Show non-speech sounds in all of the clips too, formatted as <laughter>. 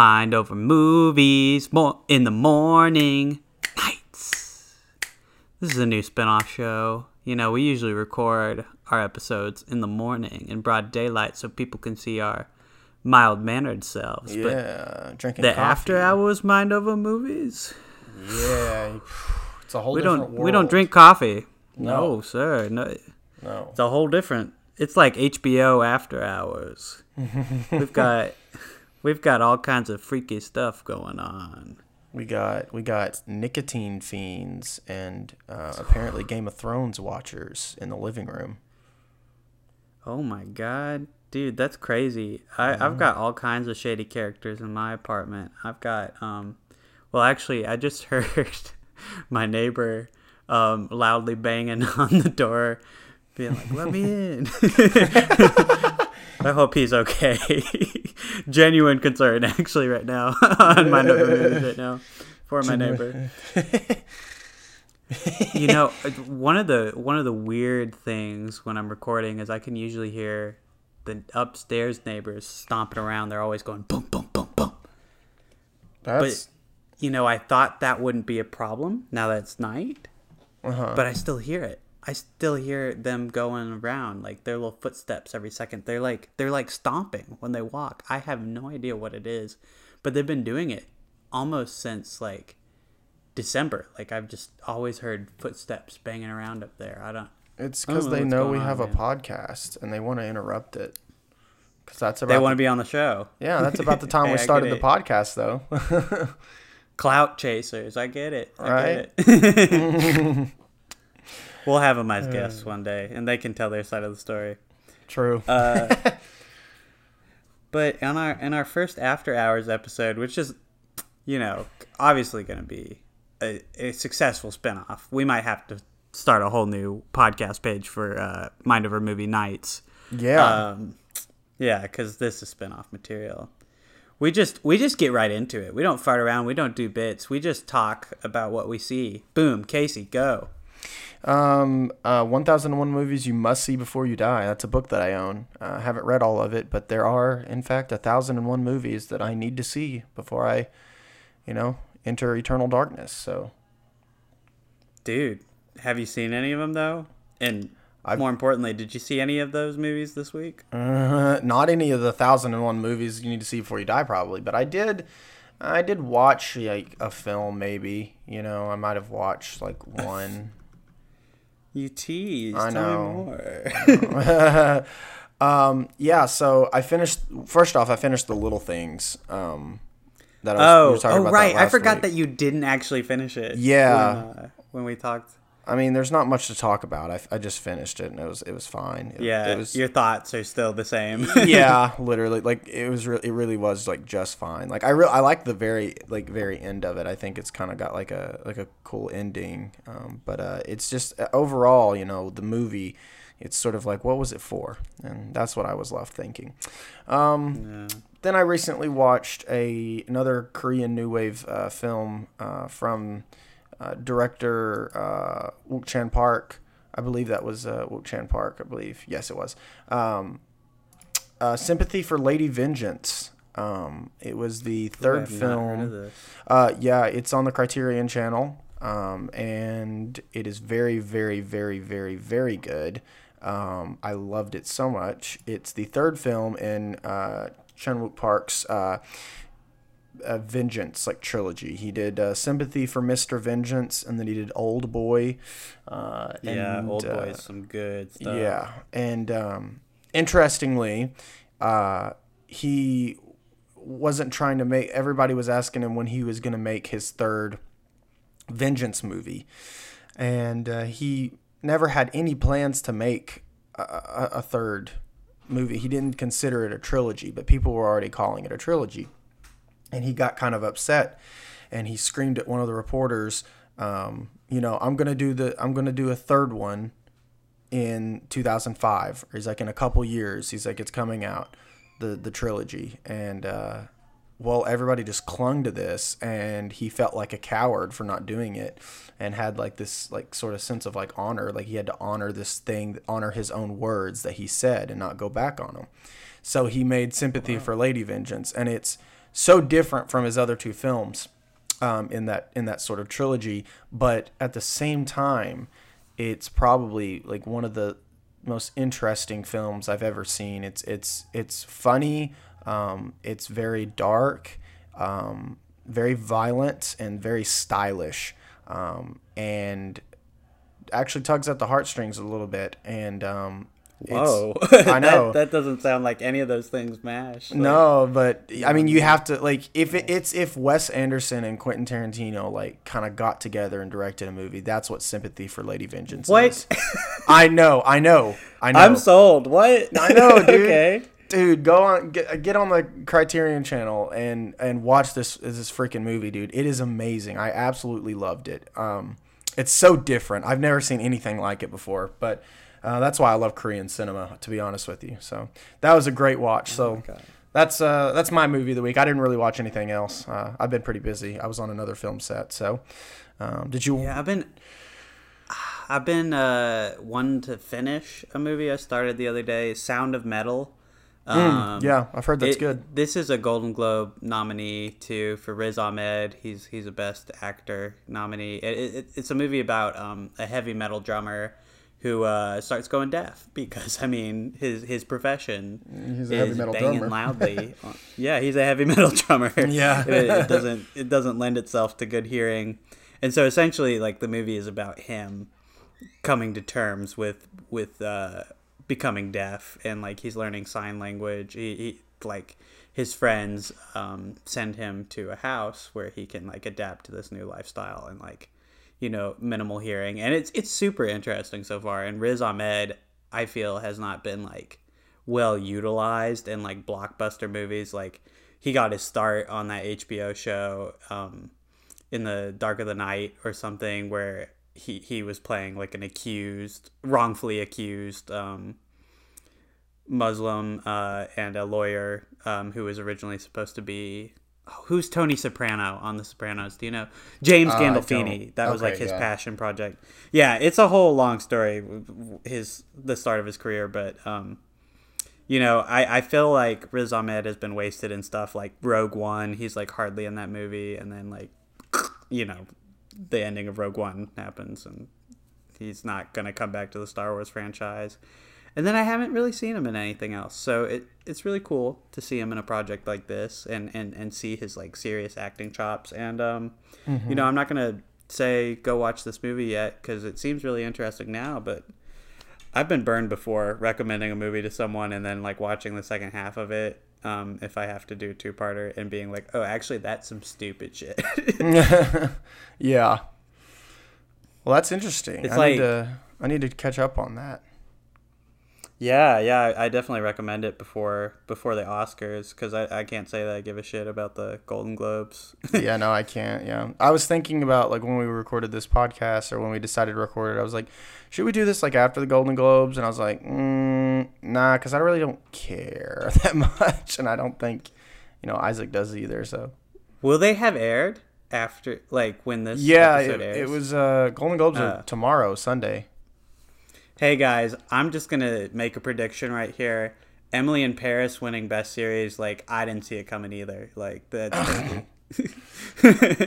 Mind over movies more in the morning. Nights. This is a new spin-off show. You know, we usually record our episodes in the morning in broad daylight so people can see our mild-mannered selves. But Yeah, drinking the coffee. after hours mind over movies. Yeah, it's a whole We different don't world. we don't drink coffee. No. no sir. No. No. It's a whole different. It's like HBO after hours. <laughs> we've got we've got all kinds of freaky stuff going on. We got we got nicotine fiends and uh, apparently Game of Thrones watchers in the living room. Oh my god, dude, that's crazy. I I've got all kinds of shady characters in my apartment. I've got um, well, actually, I just <laughs> heard my neighbor um loudly banging <laughs> on the door, being like, "Let me in." <laughs> I hope he's okay. <laughs> Genuine concern, actually, right now <laughs> on my neighbor right now for my neighbor. <laughs> you know, one of the one of the weird things when I'm recording is I can usually hear the upstairs neighbors stomping around. They're always going boom, boom, boom, boom. That's You know, I thought that wouldn't be a problem now that it's night, uh-huh. but I still hear it. I still hear them going around like their little footsteps every second. They're like they're like stomping when they walk. I have no idea what it is, but they've been doing it almost since like December. Like I've just always heard footsteps banging around up there. I don't. it's because they know we on, have a man. podcast and they want to interrupt it. Because that's about They want to be on the show. yeah, that's about the <laughs> time Hey, we started the podcast, though. <laughs> Clout chasers. I get it. I Right? get it. <laughs> we'll have them as guests one day, and they can tell their side of the story. True. Uh, <laughs> but in our in our first after hours episode, which is, you know, obviously going to be a, a successful spinoff, we might have to start a whole new podcast page for uh, Mind Over Movie Nights. yeah. Um, yeah, because this is spinoff material. We just we just get right into it. We don't fart around. We don't do bits. We just talk about what we see. Boom, Casey, go. Um, uh, 1001 movies you must see before you die. That's a book that I own. Uh, I haven't read all of it, but there are, in fact, 1001 movies that I need to see before I, you know, enter eternal darkness. So, Dude, have you seen any of them though? And I've- more importantly, did you see any of those movies this week? uh, <laughs> not any of the 1001 movies you need to see before you die, probably, but I did. I did watch like a film, maybe. You know, I might have watched like one. You tease. I know. <laughs> um, yeah. So I finished. First off, I finished the little things. Um, that I was, we oh, talking oh about right. I forgot week. that you didn't actually finish it. Yeah. When, uh, when we talked. I mean, there's not much to talk about. I, I just finished it and it was it was fine. It, Yeah, it was your thoughts are still the same. <laughs> yeah, <laughs> literally like it was re- it really was like just fine. Like I really I like the very like very end of it. I think it's kind of got like a like a cool ending. Um, but uh, it's just uh, overall, you know, the movie. It's sort of like what was it for, and that's what I was left thinking. Um, Yeah. then I recently watched a another Korean new wave uh, film uh, from uh, director uh, Wook Chan Park. I believe that was uh, Wook Chan Park. I believe yes, it was. Um, uh, Sympathy for Lady Vengeance. Um, it was the third have not heard of film. Uh, yeah, it's on the Criterion Channel, um, and it is very, very, very, very, very good. Um, I loved it so much. It's the third film in uh, Chan Wook Park's uh, uh, Vengeance like trilogy. He did uh, Sympathy for Mister Vengeance, and then he did Old Boy. Uh, Yeah, and, old uh, boys, some good stuff. yeah, and um, interestingly, uh, he wasn't trying to make. Everybody was asking him when he was going to make his third Vengeance movie, and uh, he never had any plans to make a, a, a third movie. He didn't consider it a trilogy, but people were already calling it a trilogy, and he got kind of upset, and he screamed at one of the reporters. Um, you know, I'm gonna do the. I'm gonna do a third one in 2005. He's like, in a couple years, he's like, it's coming out, the the trilogy, and uh, well, everybody just clung to this, and he felt like a coward for not doing it, and had like this like sort of sense of like honor, like he had to honor this thing, honor his own words that he said, and not go back on them. So he made sympathy for Lady Vengeance, and it's so different from his other two films um, in that in that sort of trilogy. But at the same time, it's probably like one of the most interesting films I've ever seen. It's it's it's funny. Um, it's very dark, um, very violent, and very stylish, um, and actually tugs at the heartstrings a little bit. And um, Whoa, <laughs> I know. that, that doesn't sound like any of those things mash. Like, No, but I mean, you have to like if it, it's if Wes Anderson and Quentin Tarantino like kind of got together and directed a movie. That's what Sympathy for Lady Vengeance What? is. I know, I know, I <laughs> know. I'm sold. What? <laughs> I know, dude. okay. Dude, go on, get, get on the Criterion channel and and watch this this freaking movie, dude. It is amazing. I absolutely loved it. Um, it's so different. I've never seen anything like it before, but. Uh, that's why I love Korean cinema, to be honest with you. So that was a great watch. So God. that's uh, that's my movie of the week. I didn't really watch anything else. Uh, I've been pretty busy. I was on another film set. So um, did you? Yeah, I've been <sighs> I've been uh one to finish a movie I started the other day, Sound of Metal. Um, yeah, I've heard that's it- good. This is a Golden Globe nominee too for Riz Ahmed. He's he's a Best Actor nominee. It, it, it's a movie about um, a heavy metal drummer who uh, starts going deaf because I mean his his profession He's a is heavy metal banging drummer. loudly. <laughs> yeah, he's a heavy metal drummer. <laughs> Yeah. it, it doesn't it doesn't lend itself to good hearing, and so essentially like the movie is about him coming to terms with with uh, becoming deaf and like he's learning sign language. He, he like his friends um, send him to a house where he can like adapt to this new lifestyle and like you know minimal hearing and it's it's super interesting so far. And Riz Ahmed, I feel, has not been like well utilized in like blockbuster movies. Like he got his start on that HBO show. Um, in the dark of the night or something where he he was playing like an accused wrongfully accused um muslim uh and a lawyer um who was originally supposed to be who's tony soprano on the sopranos do you know james Uh, gandolfini that was like his yeah. passion project yeah it's a whole long story his the start of his career but um you know, I, I feel like Riz Ahmed has been wasted in stuff like Rogue One. He's like hardly in that movie, and then like, <clears throat> you know, the ending of Rogue One happens, and he's not gonna come back to the Star Wars franchise. And then I haven't really seen him in anything else, so it it's really cool to see him in a project like this, and and and see his like serious acting chops. And um, you know, I'm not gonna say go watch this movie yet because it seems really interesting now, but I've been burned before recommending a movie to someone and then like watching the second half of it. Um, if I have to do a two parter and being like, oh, actually, that's some stupid shit. <laughs> yeah. Well, that's interesting. It's I like- need to I need to catch up on that. Yeah, yeah, I definitely recommend it before before the Oscars because I, I can't say that I give a shit about the Golden Globes. <laughs> yeah, no, I can't. Yeah, I was thinking about like when we recorded this podcast or when we decided to record it. I was like, should we do this like after the Golden Globes? And I was like, mm, nah, because I really don't care <laughs> that much, and I don't think, you know, Isaac does either. So Will they have aired after like when this yeah, episode it, it was uh, Golden Globes Uh. tomorrow, Sunday. Hey guys, I'm just gonna make a prediction right here. Emily in Paris winning Best Series, like I didn't see it coming either. Like that's <laughs> <laughs>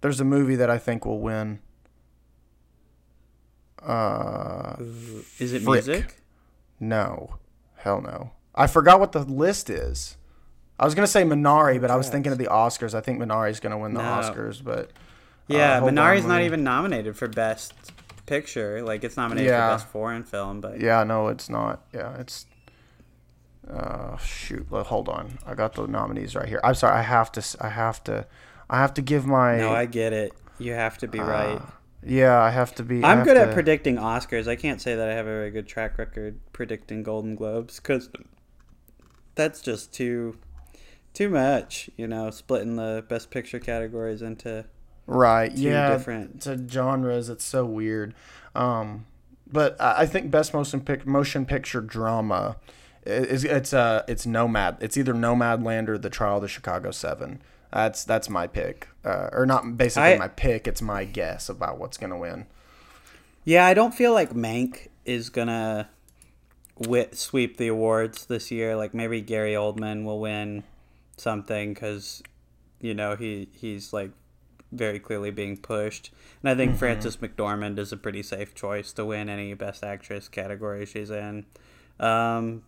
There's a movie that I think will win. Uh, is it Frick. music? no, hell no. I forgot what the list is. I was gonna say Minari, but I was thinking of the Oscars. I think Minari's gonna win the No. Oscars, but Yeah, hold on, Minari's not even nominated for Best Picture. Like it's nominated Yeah. for Best Foreign Film, but yeah, no, it's not. Yeah, it's. Uh, shoot. Well, hold on. I got the nominees right here. I'm sorry. I have to. I have to. I have to give my. no, I get it. You have to be right. uh, Yeah, I have to be. I'm good to- at predicting Oscars. I can't say that I have a very good track record predicting Golden Globes because that's just too too much. You know, splitting the Best Picture categories into Right. two yeah. different. to genres. It's so weird. Um, but I think best motion pic- motion picture drama is it's uh it's Nomad. It's either Nomadland or The Trial of the Chicago Seven. That's that's my pick, uh, or not basically I- my pick. It's my guess about what's gonna win. Yeah, I don't feel like Mank is gonna wit sweep the awards this year. Like maybe Gary Oldman will win something because you know he he's like very clearly being pushed, and I think Frances McDormand is a pretty safe choice to win any Best Actress category she's in. Um,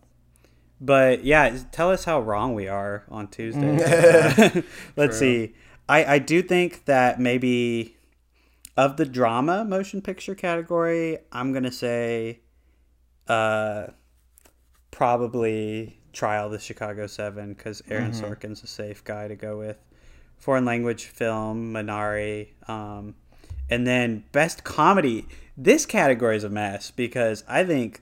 but yeah, tell us how wrong we are on Tuesday. Uh, <laughs> let's see. I I do think that maybe of the drama motion picture category, I'm gonna say, uh, probably Trial of the Chicago Seven because Aaron Sorkin's a safe guy to go with. Foreign language film, Minari, um, and then best comedy. This category is a mess because I think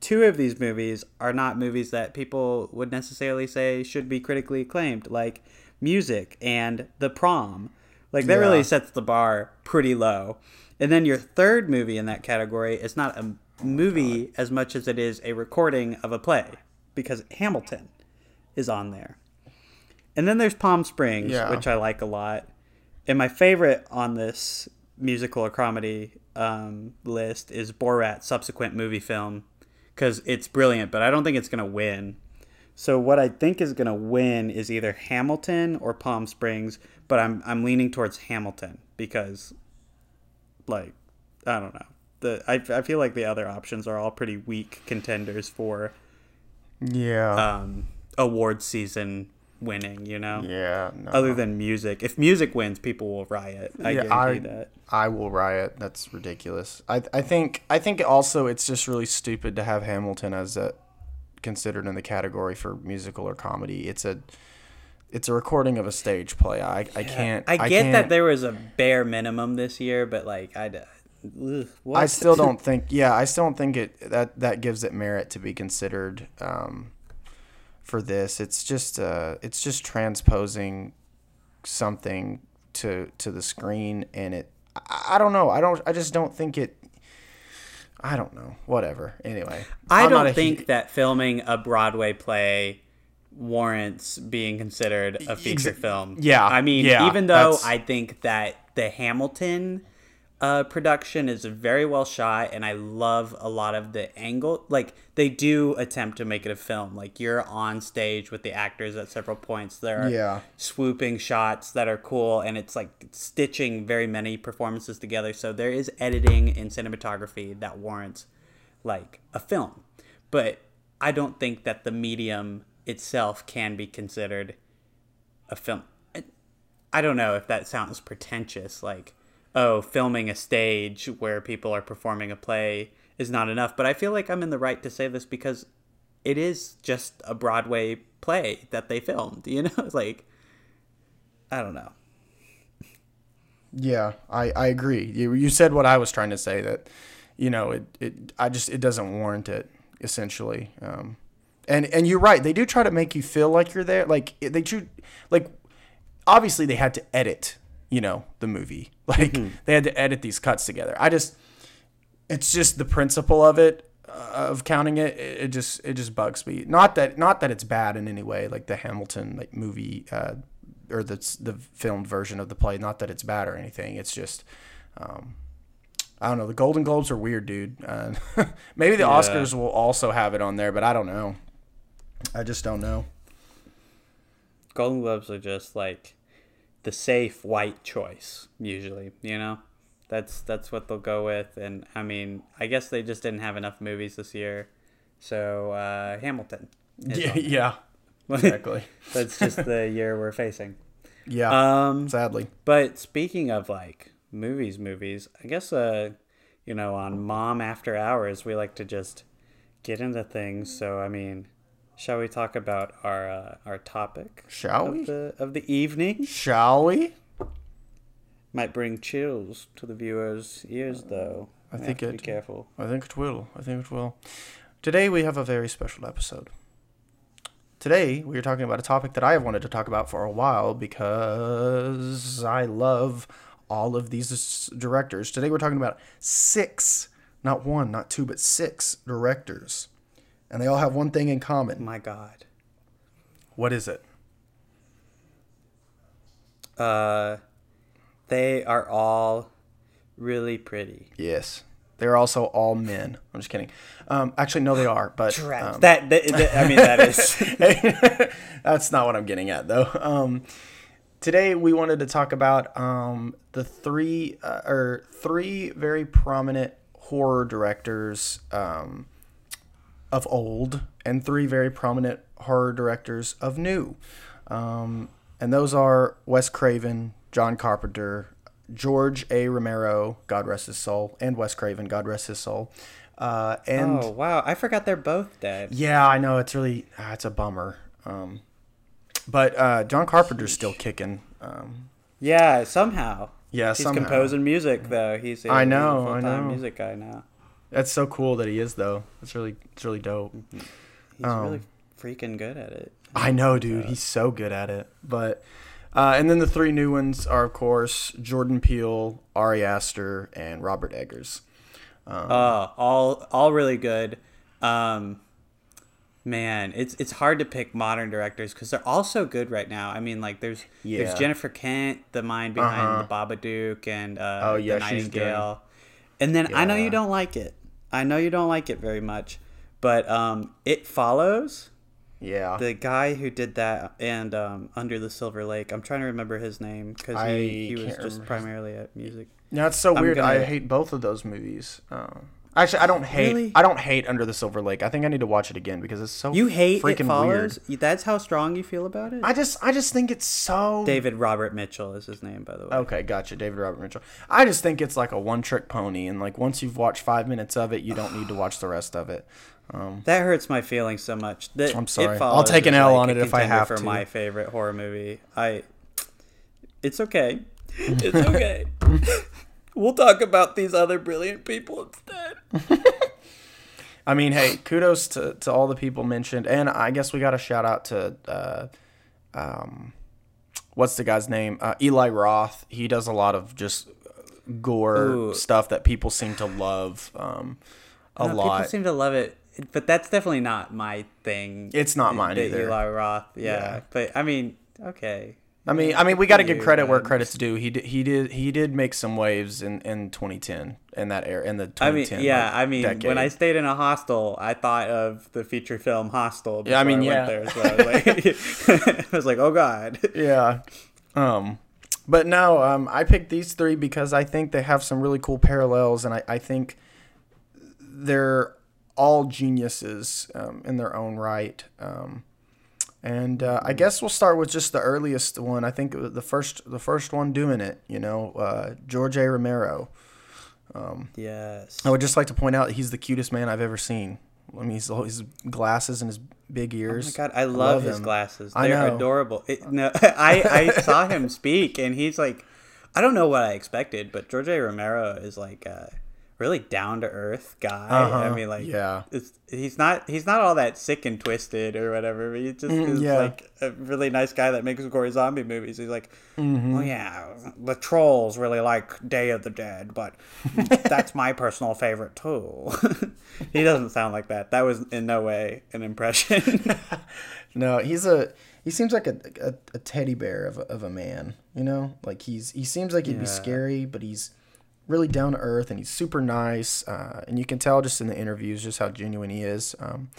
two of these movies are not movies that people would necessarily say should be critically acclaimed, like Music and The Prom. Like that Yeah. really sets the bar pretty low. And then your third movie in that category is not a movie as much as it is a recording of a play because Hamilton is on there. And then there's Palm Springs, Yeah. which I like a lot. And my favorite on this musical or comedy um, list is Borat subsequent movie film because it's brilliant, but I don't think it's going to win. So what I think is going to win is either Hamilton or Palm Springs, but I'm I'm leaning towards Hamilton because like I don't know. The I, I feel like the other options are all pretty weak contenders for Yeah. um award season winning, you know? yeah. No. Other than music. If music wins, people will riot. I Yeah, I- that. I will riot. That's ridiculous. I I think I think also it's just really stupid to have Hamilton as a considered in the category for musical or comedy. It's a it's a recording of a stage play. I I can't. I get can't- that there was a bare minimum this year, but like I, ugh, what? I still don't think. Yeah, I still don't think it that that gives it merit to be considered um, for this. It's just uh, it's just transposing something to to the screen, and it. I, I don't know. I don't. I just don't think it. I don't know. Whatever. Anyway, I I'm don't think hu- that filming a Broadway play warrants being considered a feature film. yeah, I mean, yeah, even though that's- I think that the Hamilton uh, production is very well shot, and I love a lot of the angle. Like they do attempt to make it a film. Like you're on stage with the actors at several points. There are Yeah. swooping shots that are cool, and it's like stitching very many performances together. So there is editing and cinematography that warrants like a film. But I don't think that the medium itself can be considered a film. I- I don't know if that sounds pretentious, like, oh, filming a stage where people are performing a play is not enough. But I feel like I'm in the right to say this because it is just a Broadway play that they filmed, <laughs> you know? like, I don't know. Yeah, I, I agree. You, you said what I was trying to say that, you know, it, it I just it doesn't warrant it essentially. Um, and and you're right. They do try to make you feel like you're there. Like they do, like obviously they had to edit, you know, the movie. <laughs> Like they had to edit these cuts together. I just it's just the principle of it uh, of counting it, it it just it just bugs me not that not that it's bad in any way like the hamilton like movie uh, or the the filmed version of the play not that it's bad or anything it's just um, I don't know. The Golden Globes are weird, dude. Uh, <laughs> maybe the Yeah. Oscars will also have it on there, but I don't know. I just don't know. Golden Globes are just like the safe white choice usually, you know? That's that's what they'll go with and I mean, I guess they just didn't have enough movies this year. So, uh Hamilton. Yeah, yeah, <laughs> exactly. That's just the <laughs> year we're facing. Yeah, Um sadly. But speaking of like movies, movies, I guess uh, you know, on Mom After Hours, we like to just get into things. So I mean, shall we talk about our uh, our topic Shall of we? the of the evening? Shall we? Might bring chills to the viewers' ears, though. I We think it- be careful. I think it will. I think it will. Today we have a very special episode. Today we are talking about a topic that I have wanted to talk about for a while because I love all of these directors. Today we're talking about six, not one, not two, but six directors. And they all have one thing in common. My God. What is it? Uh, they are all really pretty. Yes. They're also all men. I'm just kidding. Um, actually, no, they are. But um, that, that, that- I mean, that is. <laughs> that's not what I'm getting at, though. Um, today we wanted to talk about um, the three uh, or three very prominent horror directors um, of old and three very prominent horror directors of new. Um, and those are Wes Craven, John Carpenter, George A. Romero, God rest his soul, and Wes Craven, God rest his soul. Uh, and oh wow! I forgot they're both dead. yeah, I know it's really ah, it's a bummer. Um, but uh, John Carpenter's still kicking. Um, Yeah, somehow. yeah, He's somehow. composing music though. He's a, I he's a know, I know. music guy now. That's so cool that he is though. It's really it's really dope. He's Um, really freaking good at it. I know, dude. He's so good at it. But uh, and then the three new ones are of course Jordan Peele, Ari Aster, and Robert Eggers. Oh, all all really good. Um, man, it's it's hard to pick modern directors because they're all so good right now. I mean, like there's Yeah. there's Jennifer Kent, the mind behind Uh-huh. the Babadook, and uh, Oh, yeah, the she's good. Nightingale. And then I know you don't like it. I know you don't like it very much, but um, it follows Yeah. the guy who did that and um, Under the Silver Lake. I'm trying to remember his name because he, he was just primarily at music. Yeah, it's so I'm weird. I gonna- hate both of those movies. Uh, actually, I don't hate. Really? I don't hate Under the Silver Lake. I think I need to watch it again because it's so You hate freaking It Follows? weird. That's how strong you feel about it? I just, I just think it's so. David Robert Mitchell is his name, by the way. Okay, gotcha. David Robert Mitchell. I just think it's like a one-trick pony, and like once you've watched five minutes of it, you don't need to watch the rest of it. Um, That hurts my feelings so much. That I'm sorry. I'll take an L like, on it if I have for to. my favorite horror movie. I. It's okay. <laughs> It's okay. <laughs> we'll talk about these other brilliant people instead. <laughs> I mean, hey, kudos to, to all the people mentioned, and I guess we got a shout out to, uh, um, what's the guy's name? Uh, Eli Roth. He does a lot of just gore Ooh. stuff that people seem to love um, a No, lot. People seem to love it, but that's definitely not my thing. It's not mine the either. Eli Roth, yeah. Yeah. But I mean, okay. I mean, I mean, we got to give credit where credit's due. He did, he did, he did make some waves in, in 2010 in that era in the I mean, yeah. like, I mean, when. I stayed in a hostel, I thought of the feature film Hostel. Yeah, I mean, before yeah. there, so I was like, <laughs> <laughs> I was like, oh god. yeah. Um, but no, um, I picked these three because I think they have some really cool parallels, and I, I think they're all geniuses um, in their own right. Um, and uh, I guess we'll start with just the earliest one. I think the first, the first one doing it. You know, uh, George A. Romero. Yes. I would just like to point out that he's the cutest man I've ever seen. I mean, he's his glasses and his big Oh my ears. god, I love, his him. glasses. They're know. adorable. It, no, <laughs> I I saw him speak, and he's like, I don't know what I expected, but George A. Romero is like a really down to earth guy. I Uh-huh, mean, like, yeah. it's he's not he's not all that sick and twisted or whatever. But He just Mm, is yeah. like a really nice guy that makes gory zombie movies. He's like, Mm-hmm. oh yeah, the trolls really like Day of the Dead, but that's my personal favorite too. <laughs> he doesn't sound like that. That was in no way an impression. <laughs> No, he's a he seems like a, a, a teddy bear of a, of a man. You know, like he's he seems like he'd be scary, but he's really down to earth and he's super nice. Uh, and you can tell just in the interviews just how genuine he is. Um,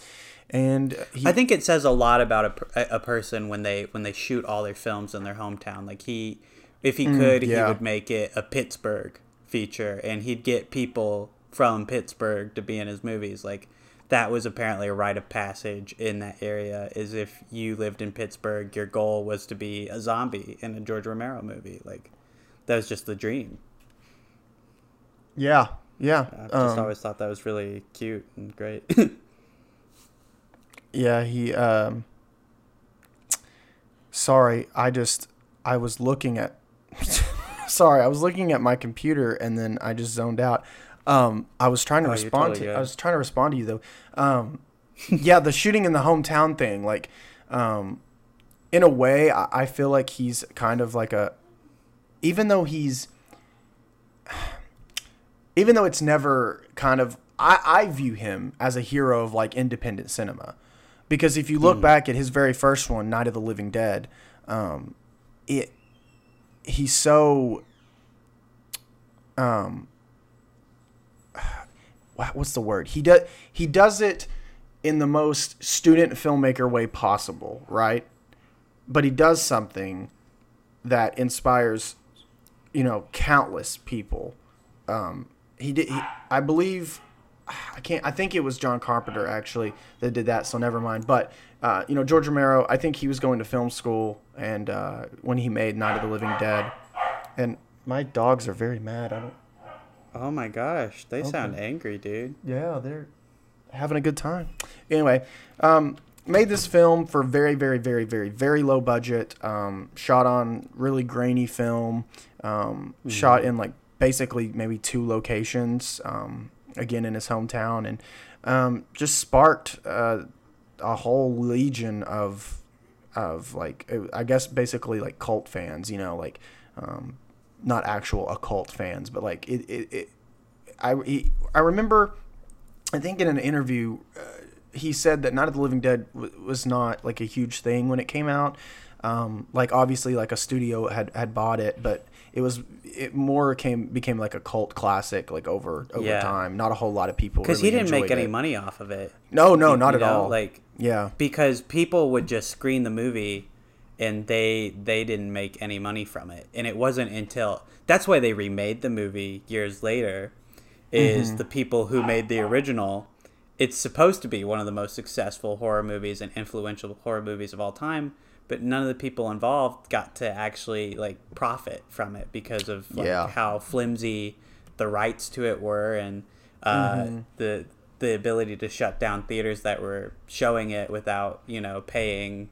and he, I think it says a lot about a, a person when they when they shoot all their films in their hometown. Like he, if he could, he Mm, yeah. would make it a Pittsburgh feature, and he'd get people from Pittsburgh to be in his movies. Like that was apparently a rite of passage in that area. Is if you lived in Pittsburgh, your goal was to be a zombie in a George Romero movie. Like that was just the dream. Yeah, yeah, I've just um, always thought that was really cute and great. <laughs> yeah. He. Um, sorry, I just I was looking at. <laughs> sorry, I was looking at my computer and then I just zoned out. Um, I was trying to Oh, respond totally to. good. I was trying to respond to you though. Um, yeah, the shooting in the hometown thing, like, um, in a way, I, I feel like he's kind of like a, even though he's, even though it's never kind of, I, I view him as a hero of like independent cinema, because if you look back at his very first one, Night of the Living Dead, um, it, he's so, um, <sighs> what's the word? He does he does it in the most student filmmaker way possible, right? But he does something that inspires, you know, countless people. Um, he did. He, I believe. I can't. I think it was John Carpenter actually that did that. So never mind. But uh, you know, George Romero. I think he was going to film school, and uh, when he made Night of the Living Dead, and my dogs are very mad. I don't. Oh my gosh, they sound angry, dude. Yeah, they're having a good time. Anyway, um, made this film for very, very, very, very, very low budget. Um, shot on really grainy film. Um, Shot in like basically maybe two locations. Um, again in his hometown, and um, just sparked uh, a whole legion of of like I guess basically like cult fans. You know, like um, not actual occult fans, but like it. it, it I I remember, I think in an interview, uh, he said that Night of the Living Dead w- was not like a huge thing when it came out. Um, like obviously, like a studio had had bought it, but it was it more came became like a cult classic like over over Yeah. time. Not a whole lot of people Because really he didn't make any it. money off of it. No, no, not you at know, all. Like yeah, because people would just screen the movie and they they didn't make any money from it and it wasn't until that's why they remade the movie years later is Mm-hmm. the people who made the original it's supposed to be one of the most successful horror movies and influential horror movies of all time but none of the people involved got to actually like profit from it because of like, Yeah. how flimsy the rights to it were and uh, Mm-hmm. the the ability to shut down theaters that were showing it without you know paying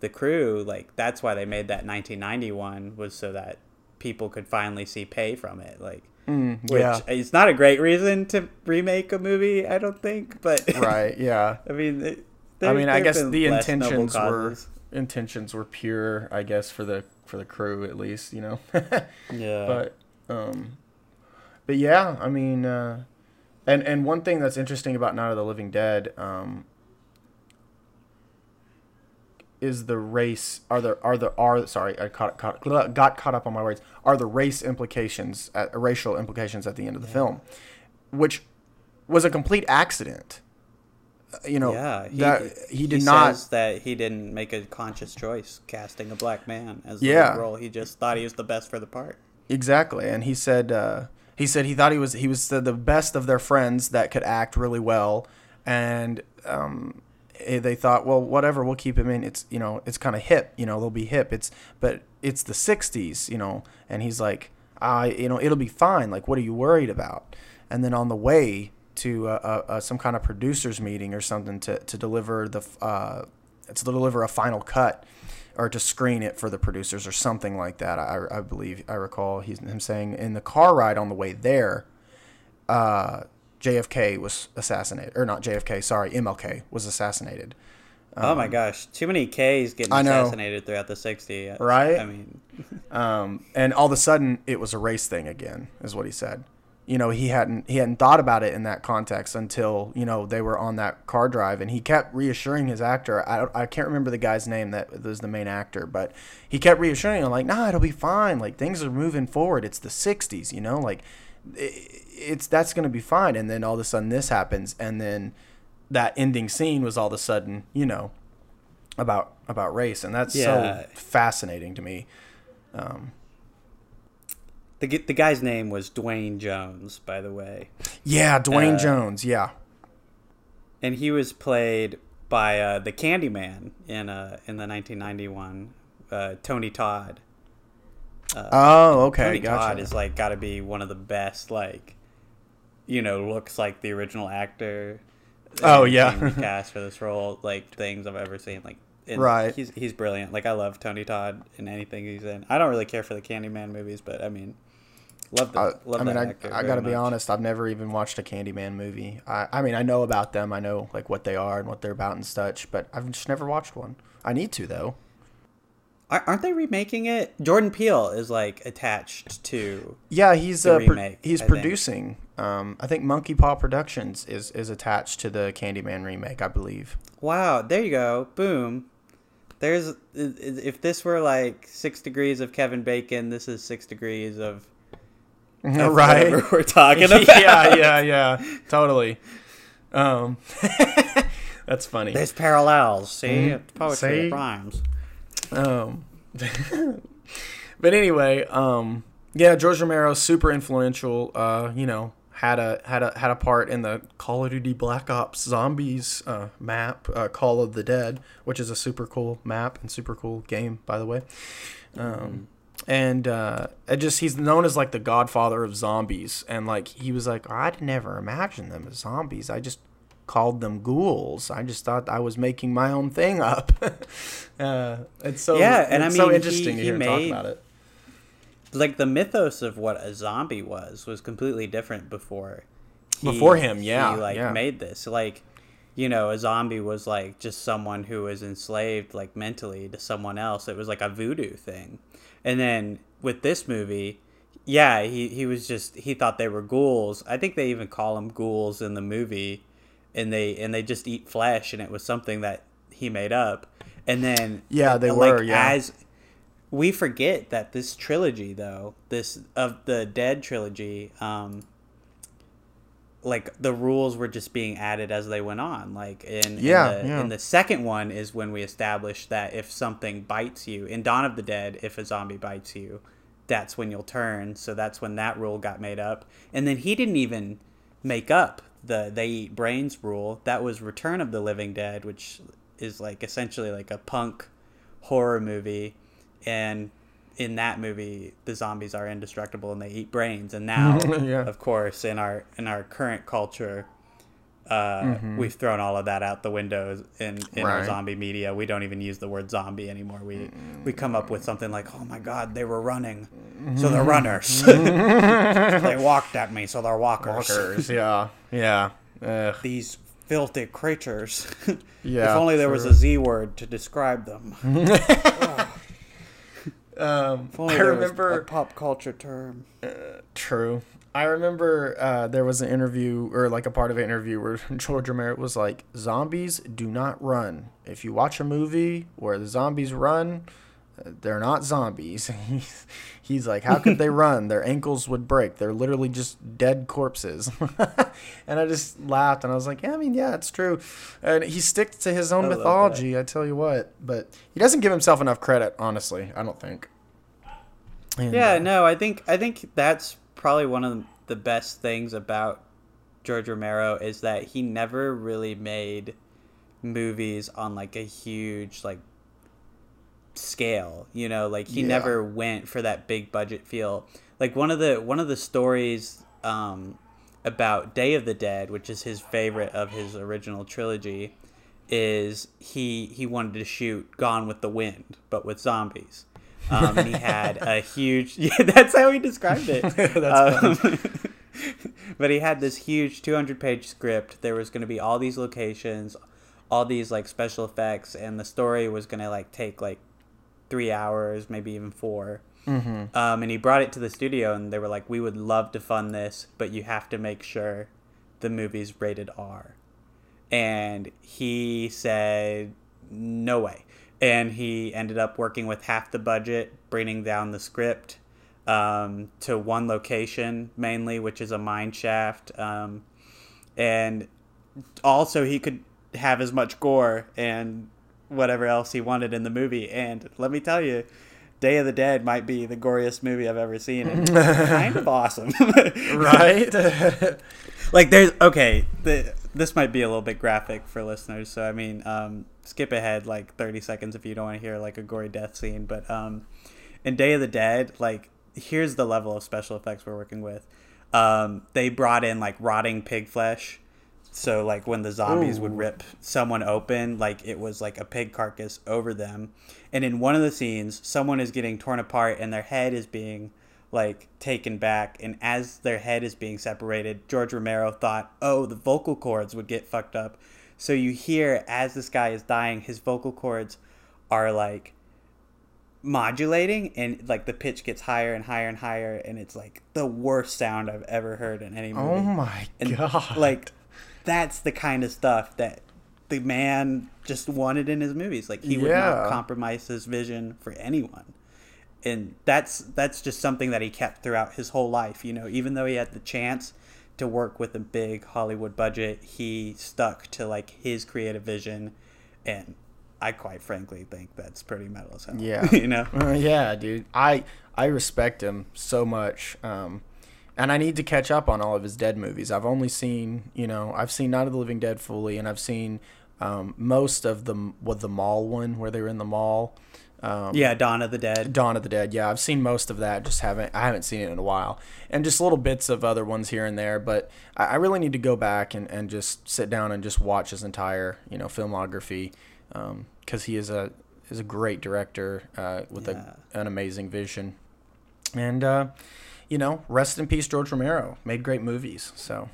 the crew like that's why they made that 1991 was so that people could finally see pay from it like which yeah. it's not a great reason to remake a movie i don't think but <laughs> right, yeah. i mean it, I mean, I guess the intentions were causes. Intentions were pure. I guess for the for the crew at least, you know. <laughs> yeah but um, but yeah, I mean, uh, and and one thing that's interesting about Night of the Living Dead um, is the race. Are there are there are sorry I caught, caught got caught up on my words. Are the race implications, uh, racial implications at the end of the film, which was a complete accident. You know, yeah that he did not. says that he didn't make a conscious choice casting a black man as the Yeah. role he just thought he was the best for the part Exactly, and he said uh, he said he thought he was he was the, the best of their friends that could act really well, and um, eh, they thought, well, whatever, we'll keep him in. It's you know, it's kind of hip, you know, they'll be hip. It's but it's the '60s, you know, and he's like, I, you know, it'll be fine. Like, what are you worried about? And then on the way to uh, uh, uh, some kind of producers meeting or something to to deliver the uh, to deliver a final cut or to screen it for the producers or something like that. I, I believe I recall he's, him saying in the car ride on the way there, uh, JFK was assassinated, or not JFK, sorry, MLK was assassinated. oh my gosh, too many K's getting Um, assassinated throughout the 60s. Right? I mean, <laughs> Um, and all of a sudden, it was a race thing again, is what he said. You know, he hadn't he hadn't thought about it in that context until you know they were on that car drive, and he kept reassuring his actor. I, I can't remember the guy's name that was the main actor, but he kept reassuring him like, "Nah, it'll be fine. Like things are moving forward. It's the '60s, you know. Like i- it's that's gonna be fine." And then all of a sudden, this happens, and then that ending scene was all of a sudden, you know, about about race, and that's Yeah. so fascinating to me. Um, the, the guy's name was Duane Jones, by the way. Yeah, Duane Uh, Jones. Yeah. And he was played by uh, the Candyman in uh, in the 1991, uh, Tony Todd. oh, okay. Tony Gotcha. Todd is like got to be one of the best, like, you know, looks like the original actor. Oh, yeah. <laughs> cast for this role, like things I've ever seen. Like, Right. He's he's brilliant. Like I love Tony Todd in anything he's in. I don't really care for the Candyman movies, but I mean, love the I, love I mean, that I. I gotta be honest. I've never even watched a Candyman movie. I, I mean, I know about them. I know like what they are and what they're about and such, but I've just never watched one. I need to though. Aren't they remaking it? Jordan Peele is like attached to. Yeah, he's The uh, pro- remake, he's I think. producing. Um, I think Monkey Paw Productions is is attached to the Candyman remake. I believe. Wow, there you go. Boom. There's i- i- if this were like six degrees of Kevin Bacon, this is six degrees of of <laughs> Right. we're talking <laughs> about. yeah, yeah, yeah, totally. Um, <laughs> that's funny. There's parallels. See, it's poetry See? it rhymes. Um, but anyway, um, yeah, George Romero super influential. Uh, you know, had a had a had a part in the Call of Duty Black Ops Zombies uh, map, uh, Call of the Dead, which is a super cool map and super cool game, by the way. Um, and uh, it just he's known as like the Godfather of zombies, and like he was like I'd never imagined them as zombies. I just called them ghouls. I just thought I was making my own thing up. <laughs> uh, it's so Yeah, and I it's so mean, he- interesting to hear him talk made- about it. Like the mythos of what a zombie was was completely different before. he- Before him, yeah, he like yeah. made this like. You know, a zombie was like just someone who was enslaved, like mentally, to someone else. It was like a voodoo thing. And then with this movie, yeah, he, he was just he thought they were ghouls. I think they even call them ghouls in the movie, and they and they just eat flesh, and it was something that he made up. And then Yeah, they like, were, yeah. As we forget that this trilogy, though, this of the Dead trilogy, um, like the rules were just being added as they went on. Like in Yeah, in the, yeah. in the second one is when we established that if something bites you in Dawn of the Dead, if a zombie bites you, that's when you'll turn. So that's when that rule got made up. And then he didn't even make up the they eat brains rule. That was Return of the Living Dead, which is like essentially like a punk horror movie and in that movie the zombies are indestructible and they eat brains and now <laughs> Yeah. of course in our in our current culture uh, we've thrown all of that out the windows in, in our zombie media. We don't even use the word zombie anymore. We we come up with something like, "Oh my God, they were running, so they're runners. <laughs> <laughs> they walked at me, so they're walkers. Walkers, yeah, yeah. Ugh. These filthy creatures. Yeah, if only there was a Z word to describe them. Um, I remember a pop culture term. True. I remember uh, there was an interview or like a part of an interview where <laughs> George Romero was like, "Zombies do not run. If you watch a movie where the zombies run, uh, they're not zombies." <laughs> He's- He's like, "How could they <laughs> run? Their ankles would break. They're literally just dead corpses." <laughs> and I just laughed and I was like, "Yeah, I mean, yeah, it's true." And he sticks to his own I mythology. I tell you what, but he doesn't give himself enough credit. Honestly, I don't think. And, Yeah, uh, no, I think I think that's probably one of the best things about George Romero is that he never really made movies on like a huge like scale, you know, like he Yeah. never went for that big budget feel. Like one of the one of the stories um about Day of the Dead, which is his favorite of his original trilogy, is he he wanted to shoot Gone with the Wind, but with zombies. Um, and he had a <laughs> huge <laughs> yeah, that's how he described it. <laughs> That's Um, but he had this huge 200 page script. There was going to be all these locations, all these like special effects, and the story was going to like take like three hours, maybe even 4 Mm-hmm. Um, and he brought it to the studio, and they were like, "We would love to fund this, but you have to make sure the movie's rated R." And he said, "No way." And he ended up working with half the budget, bringing down the script um, to one location mainly, which is a mine shaft, um, and also he could have as much gore and whatever else he wanted in the movie. And let me tell you, Day of the Dead might be the goriest movie I've ever seen. And kind of <laughs> awesome, right? <laughs> <laughs> like there's okay. The, this might be a little bit graphic for listeners, so I mean, um, skip ahead like 30 seconds if you don't want to hear like a gory death scene. But um, in Day of the Dead, like here's the level of special effects we're working with. Um, they brought in like rotting pig flesh. So like when the zombies would rip someone open, like it was like a pig carcass over them. And in one of the scenes, someone is getting torn apart and their head is being like taken back and as their head is being separated, George Romero thought, "Oh, the vocal cords would get fucked up." So you hear as this guy is dying, his vocal cords are like modulating and like the pitch gets higher and higher and higher and it's like the worst sound I've ever heard in any oh movie. oh my And, god! Like that's the kind of stuff that the man just wanted in his movies. Like he would not compromise his vision for anyone. and that's that's just something that he kept throughout his whole life. You know, even though he had the chance to work with a big Hollywood budget, he stuck to like his creative vision, and I quite frankly think that's pretty metal as hell. Yeah. <laughs> you know. Uh, <laughs> yeah, dude. I I respect him so much. Um, and I need to catch up on all of his Dead movies. I've only seen, you know, I've seen Night of the Living Dead fully, and I've seen um, most of the with the mall one where they were in the mall. Um, Yeah, Dawn of the Dead. Dawn of the Dead. Yeah, I've seen most of that. Just haven't I haven't seen it in a while, and just little bits of other ones here and there. But I, I really need to go back and, and just sit down and just watch his entire you know filmography, because he is a is a great director uh, with Yeah. a, an amazing vision, and uh, you know rest in peace George Romero made great movies. So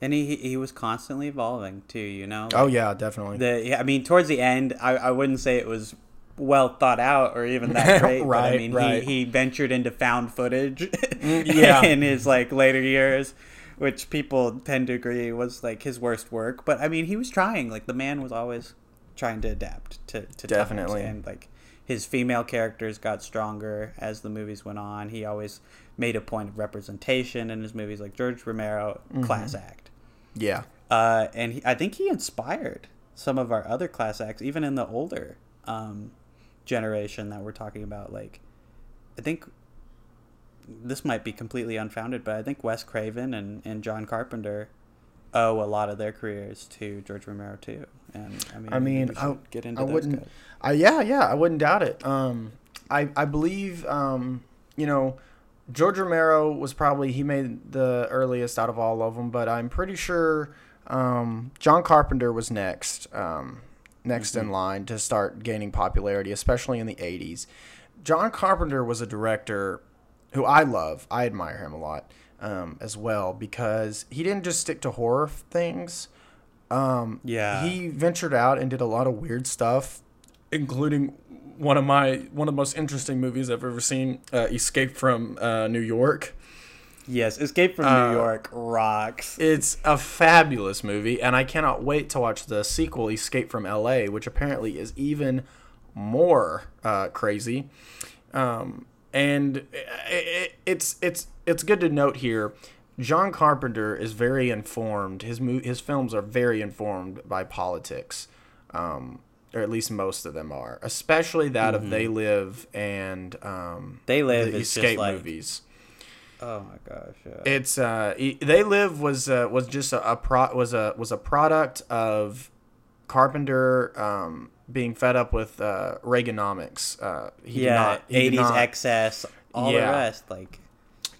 And he he was constantly evolving too. You know. oh yeah, definitely. The yeah, I mean, towards the end, I, I wouldn't say it was well thought out or even that <laughs> great. but I Right, mean, right. he, he ventured into found footage. Mm, <laughs> yeah. in his like later years, which people tend to agree was like his worst work. But I mean, he was trying. Like the man was always trying to adapt to to Definitely. and like his female characters got stronger as the movies went on. He always made a point of representation in his movies, like George Romero, Mm-hmm. class act. yeah. Uh, and he, I think he inspired some of our other class acts, even in the older um, generation that we're talking about. Like, I think this might be completely unfounded, but I think Wes Craven and, and John Carpenter owe a lot of their careers to George Romero too. And I mean, I mean, I, get into I wouldn't. I yeah, yeah, I wouldn't doubt it. Um, I I believe um, you know, George Romero was probably he made the earliest out of all of them, but I'm pretty sure um, John Carpenter was next, um, next in line to start gaining popularity, especially in the '80s. John Carpenter was a director who I love. I admire him a lot um, as well because he didn't just stick to horror things. Um, Yeah. he ventured out and did a lot of weird stuff, including one of my one of the most interesting movies I've ever seen, uh, Escape from uh, New York. Yes, Escape from Uh, New York rocks. It's a fabulous movie, and I cannot wait to watch the sequel, Escape from L.A., which apparently is even more uh, crazy. Um, and i i it's it's it's good to note here. John Carpenter is very informed. His mo- his films are very informed by politics, um, or at least most of them are. Especially that of They Live and um, They Live the escape like- movies. Oh my gosh. Yeah. It's uh, they live was uh, was just a, a pro was a was a product of Carpenter um, being fed up with uh, Reaganomics. Uh, he yeah, not- he did eighties excess, all Yeah. the rest. Like,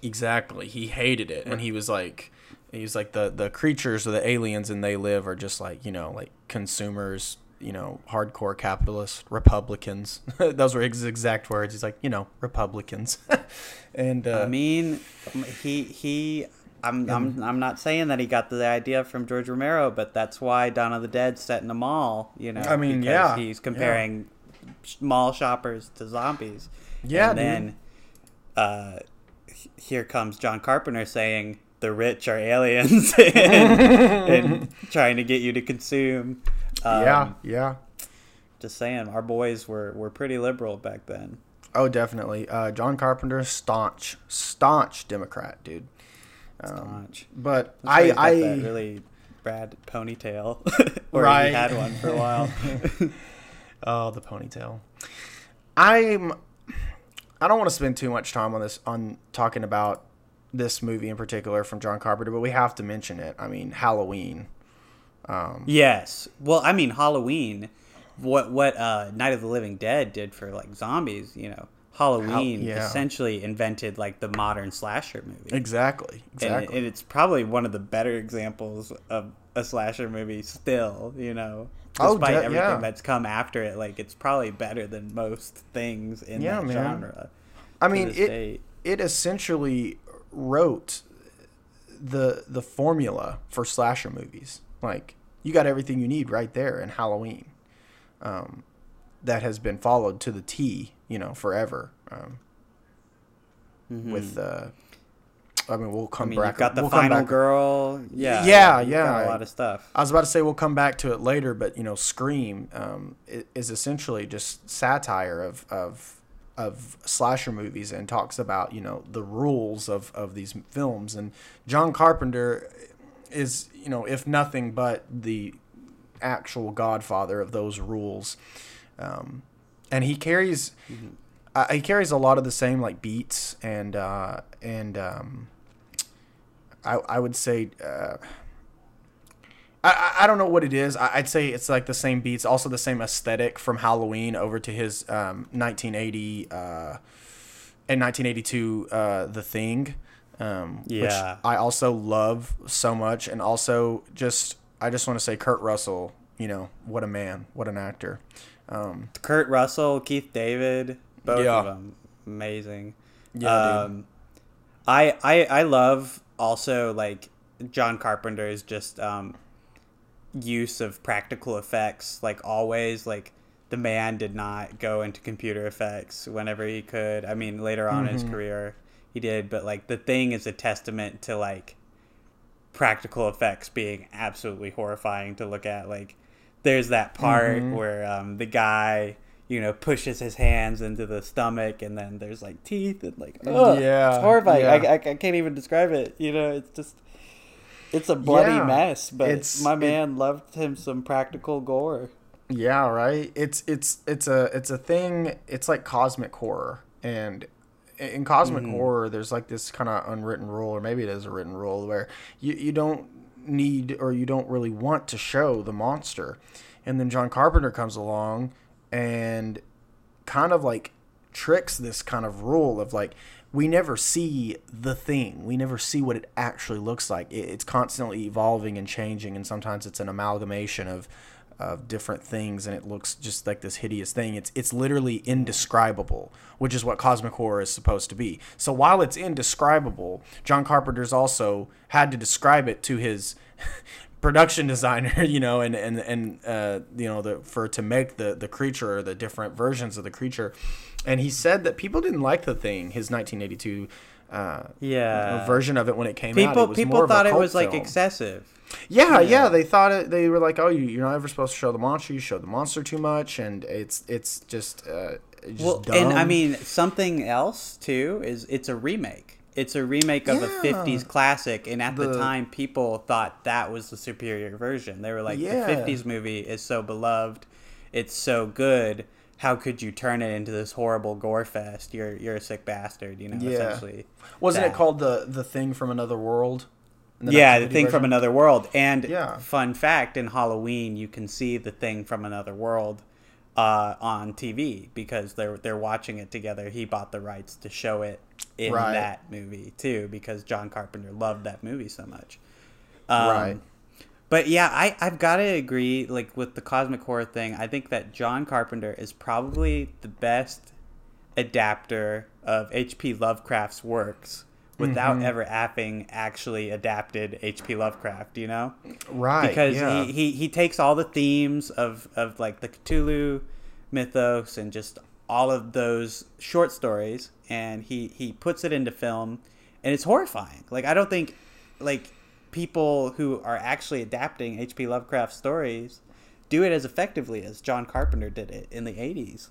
Exactly, he hated it, and he was like, He's like the the creatures or the aliens and they live are just like you know like consumers. You know, hardcore capitalists, Republicans. <laughs> Those were his exact words. He's like, you know, Republicans. <laughs> and uh, I mean, he he. I'm, I'm I'm not saying that he got the idea from George Romero, but that's why Dawn of the Dead set in a mall. You know, I mean, yeah, he's comparing sh- mall shoppers to zombies. Yeah, and then uh, here comes John Carpenter saying the rich are aliens <laughs> and, and trying to get you to consume. Um, yeah, yeah. just saying, our boys were were pretty liberal back then. Oh, definitely. Uh, John Carpenter, staunch, staunch Democrat, dude. Staunch. But I, I, that really bad ponytail, <laughs> or Right. he had one for a while. <laughs> oh, the ponytail. I'm. I don't want to spend too much time on this on talking about this movie in particular from John Carpenter, but we have to mention it. I mean, Halloween. Yes, well, I mean Halloween. What what uh, Night of the Living Dead did for like zombies, you know, Halloween yeah. essentially invented like the modern slasher movie. Exactly. Exactly. and it's probably one of the better examples of a slasher movie still you know Oh, despite de- everything yeah. that's come after it like it's probably better than most things in Yeah, that man. genre I mean, it date. it essentially wrote the the formula for slasher movies. Like you got everything you need right there in Halloween. Um, that has been followed to the T, you know, forever. Um, With, uh, I mean, we'll Mm-hmm. I come mean, back. got the we'll come final girl. Yeah, Yeah, yeah. a lot of stuff. I was about to say we'll come back to it later, but you know, Scream um, is essentially just satire of of of slasher movies and talks about you know the rules of of these films. And John Carpenter is you know if nothing but the actual godfather of those rules. Um, and he carries uh, he carries a lot of the same like beats and uh, and um, I I would say. Uh, I, I don't know what it is. I, would say it's like the same beats, also the same aesthetic from Halloween over to his um, 1980 uh, and 1982 uh, The Thing. Um, Yeah. Which I also love so much, and also just I just want to say Kurt Russell. You know what a man, what an actor. Um, Kurt Russell, Keith David, both Yeah. of them amazing. Yeah, um, I I I love also like John Carpenter's just um, use of practical effects. Like always, like the man did not go into computer effects whenever he could. I mean, later on in his Mm-hmm. career, he did, but like the thing is a testament to like practical effects being absolutely horrifying to look at. Like, there's that part Mm-hmm. where um, the guy, you know, pushes his hands into the stomach, and then there's like teeth and like, oh Yeah, it's horrifying. yeah. I, I, I can't even describe it. You know, it's just, it's a bloody Yeah, mess. But it's- my it- man loved him some practical gore. Yeah, right. It's it's it's a it's a thing. It's like cosmic horror, and in cosmic mm. horror, there's like this kind of unwritten rule, or maybe it is a written rule, where you you don't need or you don't really want to show the monster, and then John Carpenter comes along and kind of like tricks this kind of rule of like we never see the thing. We never see what it actually looks like. It, it's constantly evolving and changing and sometimes it's an amalgamation of of different things and it looks just like this hideous thing it's it's literally indescribable which is what cosmic horror is supposed to be so while it's indescribable john carpenter's also had to describe it to his <laughs> production designer, <laughs> you know, and and and uh, you know, the for to make the the creature or the different versions of the creature, and he said that people didn't like the thing, his 1982 uh, Yeah. version of it when it came out. People It was more people thought it was like excessive. Yeah, yeah, Yeah. They thought it. They were like, "Oh, you, you're not ever supposed to show the monster. You show the monster too much, and it's it's just uh, just Well, dumb." and I mean something else too is it's a remake. It's a remake of a '50s classic, and at the, The- time, people thought that was the superior version. They were like, Yeah. "The '50s movie is so beloved, it's so good. How could you turn it into this horrible gore fest? You're you're a sick bastard." You know, Yeah. essentially. wasn't it called the the thing from another world? The yeah, the 1950 thing from another world. And Yeah. fun fact: in Halloween, you can see the thing from another world uh, on TV because they're they're watching it together. He bought the rights to show it in Right. that movie too because John Carpenter loved that movie so much. Um, Right. But yeah, I I've got to agree. Like with the cosmic horror thing, I think that John Carpenter is probably the best adapter of H.P. Lovecraft's works without Mm-hmm. ever having actually adapted H.P. Lovecraft, you know? right? Because yeah. he, he, he takes all the themes of, of like the Cthulhu mythos and just all of those short stories and he, he puts it into film and it's horrifying. Like I don't think like people who are actually adapting H.P. Lovecraft stories do it as effectively as John Carpenter did it in the 80s.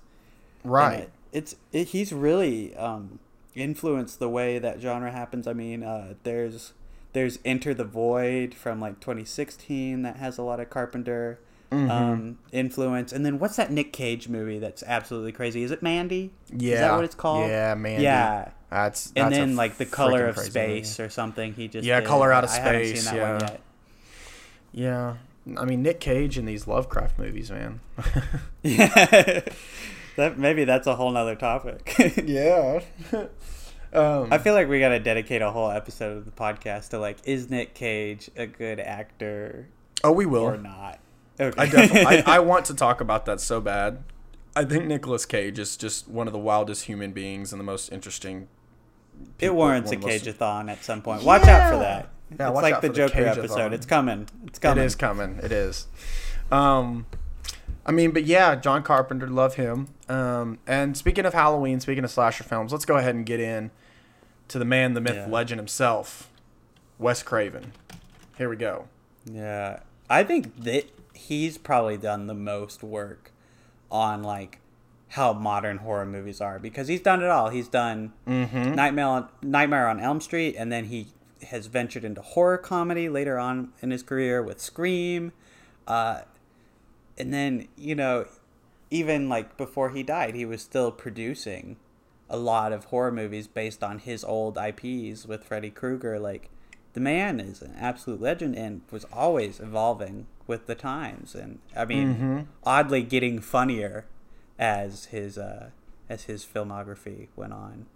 And right. it- it's it, he's really um, influenced the way that genre happens. I mean, uh, there's there's Enter the Void from like 2016 that has a lot of Carpenter Mm-hmm. um, influence. And then what's that Nick Cage movie that's absolutely crazy? Is it Mandy? Yeah. Is that what it's called? Yeah, Mandy. Yeah. That's, And that's a then like the color of space movie. or something. He just Yeah, did. Color Out of Space, seen that one yeah. yet. Yeah. I mean Nick Cage in these Lovecraft movies, man. Yeah. <laughs> <laughs> <laughs> that maybe that's a whole nother topic. <laughs> yeah. <laughs> um, I feel like we got to dedicate a whole episode of the podcast to like, is Nick Cage a good actor oh, we will. or not? Okay. I definitely. I, I <laughs> want to talk about that so bad. I think Nicolas Cage is just one of the wildest human beings and the most interesting. it warrants a one of the most- Cageathon at some point. Watch out for that. Yeah, it's watch like the Joker episode. It's coming. It's coming. is coming. It is. Um, I mean, but yeah, John Carpenter, love him. Um, and speaking of Halloween, speaking of slasher films, let's go ahead and get in to the man, the myth, Yeah. legend himself, Wes Craven. Here we go. Yeah, I think that he's probably done the most work on like how modern horror movies are because he's done it all. He's done Mm-hmm. Nightmare on, Nightmare on Elm Street, and then he has ventured into horror comedy later on in his career with Scream, uh, and then you know, even like before he died, he was still producing a lot of horror movies based on his old IPs with Freddy Krueger. Like, the man is an absolute legend and was always evolving with the times, and I mean, Mm-hmm. oddly getting funnier as his uh, as his filmography went on.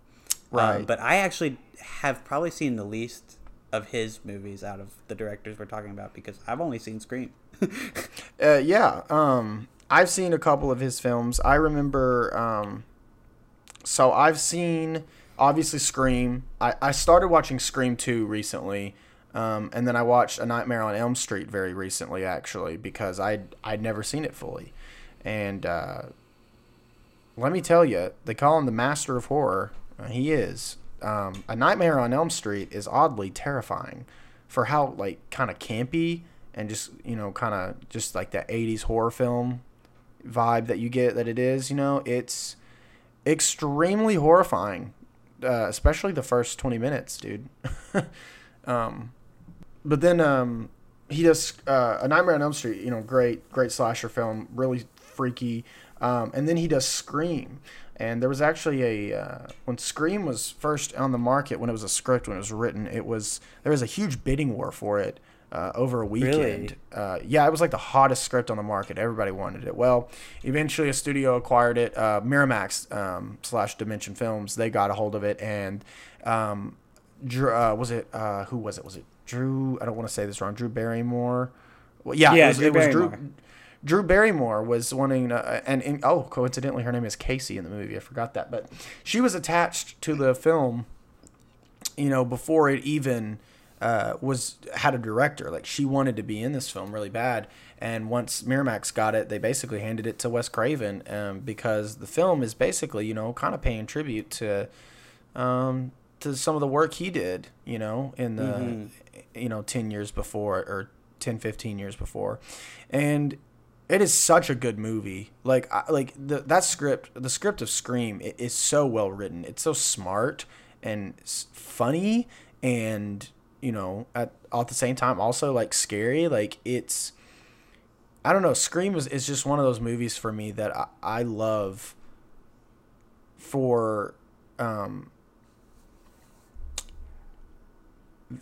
Um, Right. but I actually have probably seen the least of his movies out of the directors we're talking about because I've only seen Scream. <laughs> Uh, yeah, um, I've seen a couple of his films. I remember, um, so I've seen obviously Scream. I, I started watching Scream 2 recently, um, and then I watched A Nightmare on Elm Street very recently, actually, because I'd, I'd never seen it fully. And uh, let me tell you, they call him the master of horror. Uh, he is. Um, a Nightmare on Elm Street is oddly terrifying for how like kind of campy and just you know kind of just like that 80s horror film vibe that you get that it is you know? It's extremely horrifying uh, especially the first 20 minutes dude. <laughs> Um, but then um, he does uh, a nightmare on elm street you know great great slasher film really freaky. Um, and then he does scream and there was actually a uh, when scream was first on the market when it was a script when it was written it was there was a huge bidding war for it uh, over a weekend Really? uh, yeah, it was like the hottest script on the market. Everybody wanted it. Well, eventually a studio acquired it. Uh, Miramax um, slash Dimension Films. They got a hold of it, and um, Drew, uh, was it uh, who was it? Was it Drew? I don't want to say this wrong. Drew Barrymore. Well, yeah, Yeah, it was, Drew it was Drew. Drew Barrymore was wanting, uh, and, and oh, coincidentally, her name is Casey in the movie. I forgot that, but she was attached to the film you know, before it even uh, was had a director. Like she wanted to be in this film really bad, and once Miramax got it, they basically handed it to Wes Craven um, because the film is basically you know kind of paying tribute to um, to some of the work he did. You know, in the Mhm. you know ten years before or 10, 15 years before, and. It is such a good movie. Like, I, like the that script, the script of Scream, it is so well written. It's so smart and funny, and you know, at at the same time, also like scary. Like it's, I don't know. Scream is, is just one of those movies for me that I, I love. For, um, <sighs>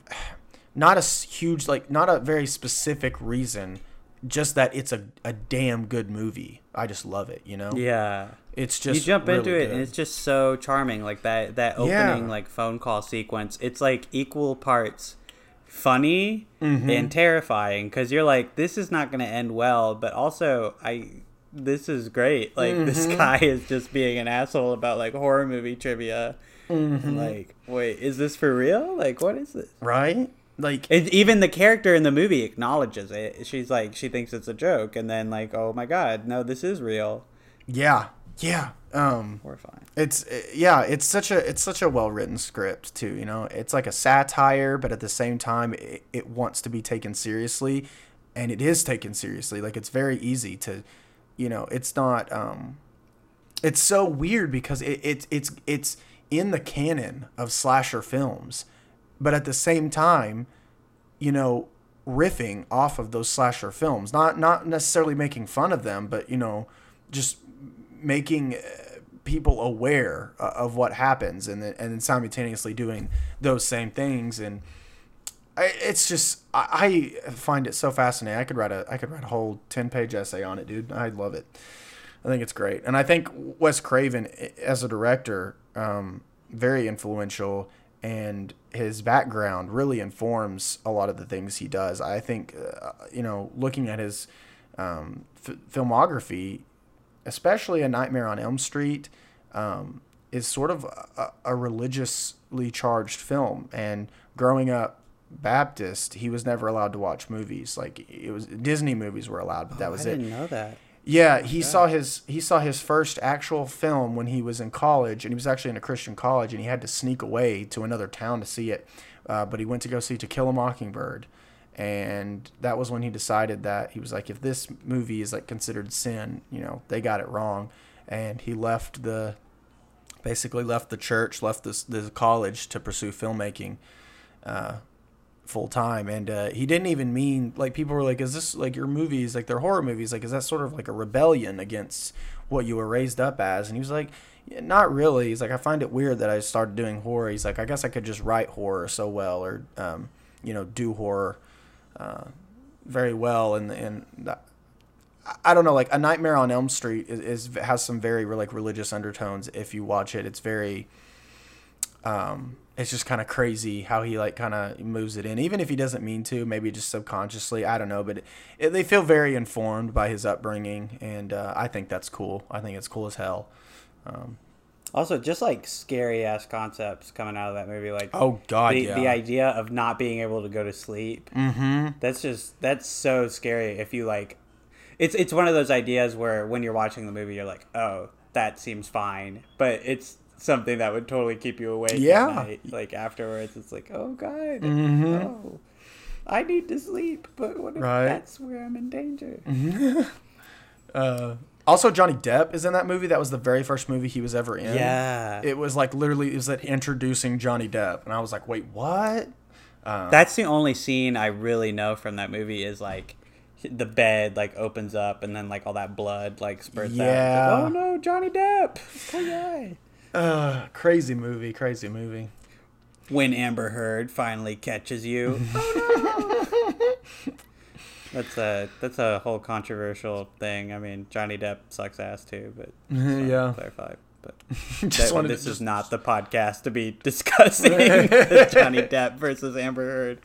not a huge like not a very specific reason, just that it's a a damn good movie. I just love it. You know. Yeah. It's just you jump into really it and it's just so charming like that that Yeah. opening like phone call sequence it's like equal parts funny Mm-hmm. and terrifying because you're like this is not going to end well but also i this is great like this Mm-hmm. guy is just being an asshole about like horror movie trivia Mm-hmm. like wait is this for real like what is this right. Like it, even the character in the movie acknowledges it she's like she thinks it's a joke and then like oh my god no this is real yeah, yeah. Um, horrifying It's uh, yeah, it's such a it's such a well written script too. You know, it's like a satire, but at the same time, it, it wants to be taken seriously, and it is taken seriously. Like it's very easy to, you know, it's not. Um, it's so weird because it, it it's it's in the canon of slasher films, but at the same time, you know, riffing off of those slasher films. Not not necessarily making fun of them, but you know, just making uh, people aware uh, of what happens, and then and then simultaneously doing those same things. And it's just I, I find it so fascinating. I could write a I could write a whole ten page essay on it, dude. I love it. I think it's great, and I think Wes Craven as a director, um, very influential, and his background really informs a lot of the things he does. I think, uh, you know, looking at his um, f- filmography, especially A Nightmare on Elm Street, um, is sort of a, a religiously charged film. And growing up Baptist, he was never allowed to watch movies. Like it was Disney movies were allowed, but that was i it. I didn't know that Yeah, he saw his he saw his first actual film when he was in college, and he was actually in a Christian college, and he had to sneak away to another town to see it. Uh, but he went to go see To Kill a Mockingbird, and that was when he decided that he was like, if this movie is like considered sin, you know, they got it wrong. and he left the basically left the church, left this the college to pursue filmmaking. Uh, full time and uh, he didn't even mean like people were like is this like your movies like they're horror movies like is that sort of like a rebellion against what you were raised up as? And he was like not really. He's like i find it weird that i started doing horror. He's like i guess i could just write horror so well or um, you know do horror uh, very well and and that, I don't know, like a Nightmare on Elm Street is, is has some very like religious undertones. If you watch it, it's very um, it's just kind of crazy how he like kind of moves it in, even if he doesn't mean to, maybe just subconsciously. I don't know, but it, it, they feel very informed by his upbringing, and uh, I think that's cool. I think it's cool as hell. Um, also, just like scary ass concepts coming out of that movie, like oh god, the, yeah. the idea of not being able to go to sleep. mm-hmm. That's just that's so scary. If you like, it's it's one of those ideas where when you're watching the movie, you're like, oh, that seems fine, but it's something that would totally keep you awake. Yeah. At night. Like afterwards, it's like, oh god, Mhm. oh, I need to sleep, but what if Right. that's where I'm in danger? <laughs> Uh, also, Johnny Depp is in that movie. That was the very first movie he was ever in. Yeah, It was like literally, it was like introducing Johnny Depp, and I was like, wait, what? Um, that's the only scene I really know from that movie is like. The bed like opens up and then like all that blood like spurts out. Yeah. like, oh no, Johnny Depp! Poor guy. Uh, crazy movie, crazy movie. when Amber Heard finally catches you. <laughs> oh no! That's a that's a whole controversial thing. I mean, Johnny Depp sucks ass too, but <laughs> just wanted to Yeah. clarify. But <laughs> Just that- wanted to this just- is not the podcast to be discussing Johnny Depp versus Amber Heard.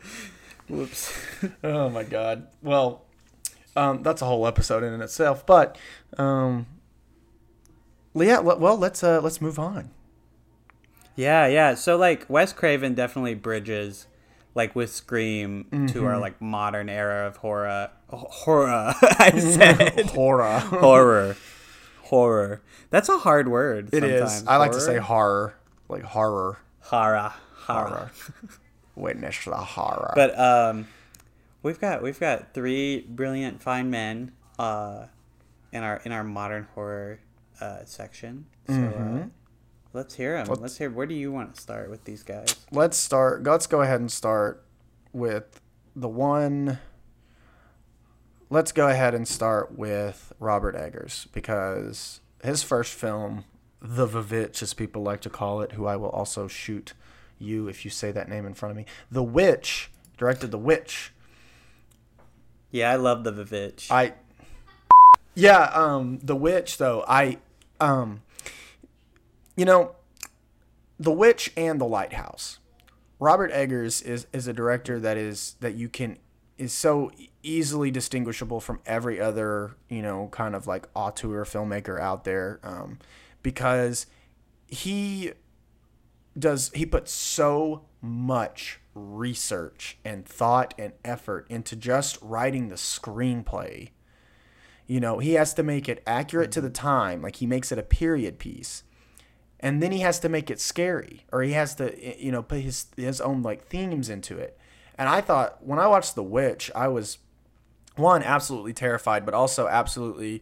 Whoops. Oh my god. Well, um, that's a whole episode in itself. But, um, yeah. Well, let's uh, let's move on. Yeah, yeah. So like Wes Craven definitely bridges like with Scream to our like modern era of horror. Horror. <laughs> I said Horror. <laughs> horror. Horror. That's a hard word. It is. sometimes. I like to say Horror? like horror. horror. Horror. Horror. <laughs> Witness the horror. But um, we've got we've got three brilliant fine men uh, in our in our modern horror uh, section. So uh, let's hear them. Let's, Let's- hear. Where do you want to start with these guys? let's start. Let's go ahead and start with the one. Let's go ahead and start with Robert Eggers because his first film, The Vivitch, as people like to call it, who I will also shoot you if you say that name in front of me. The Witch directed The Witch. Yeah, I love the Vivitch. I Yeah, um The Witch though, I um you know, The Witch and The Lighthouse. Robert Eggers is is a director that is that you can is so easily distinguishable from every other, you know, kind of like auteur filmmaker out there um because he does he puts so much research and thought and effort into just writing the screenplay. You know, he has to make it accurate to the time, like he makes it a period piece. And then he has to make it scary or he has to you know put his his own like themes into it. And I thought when I watched The Witch, I was one absolutely terrified but also absolutely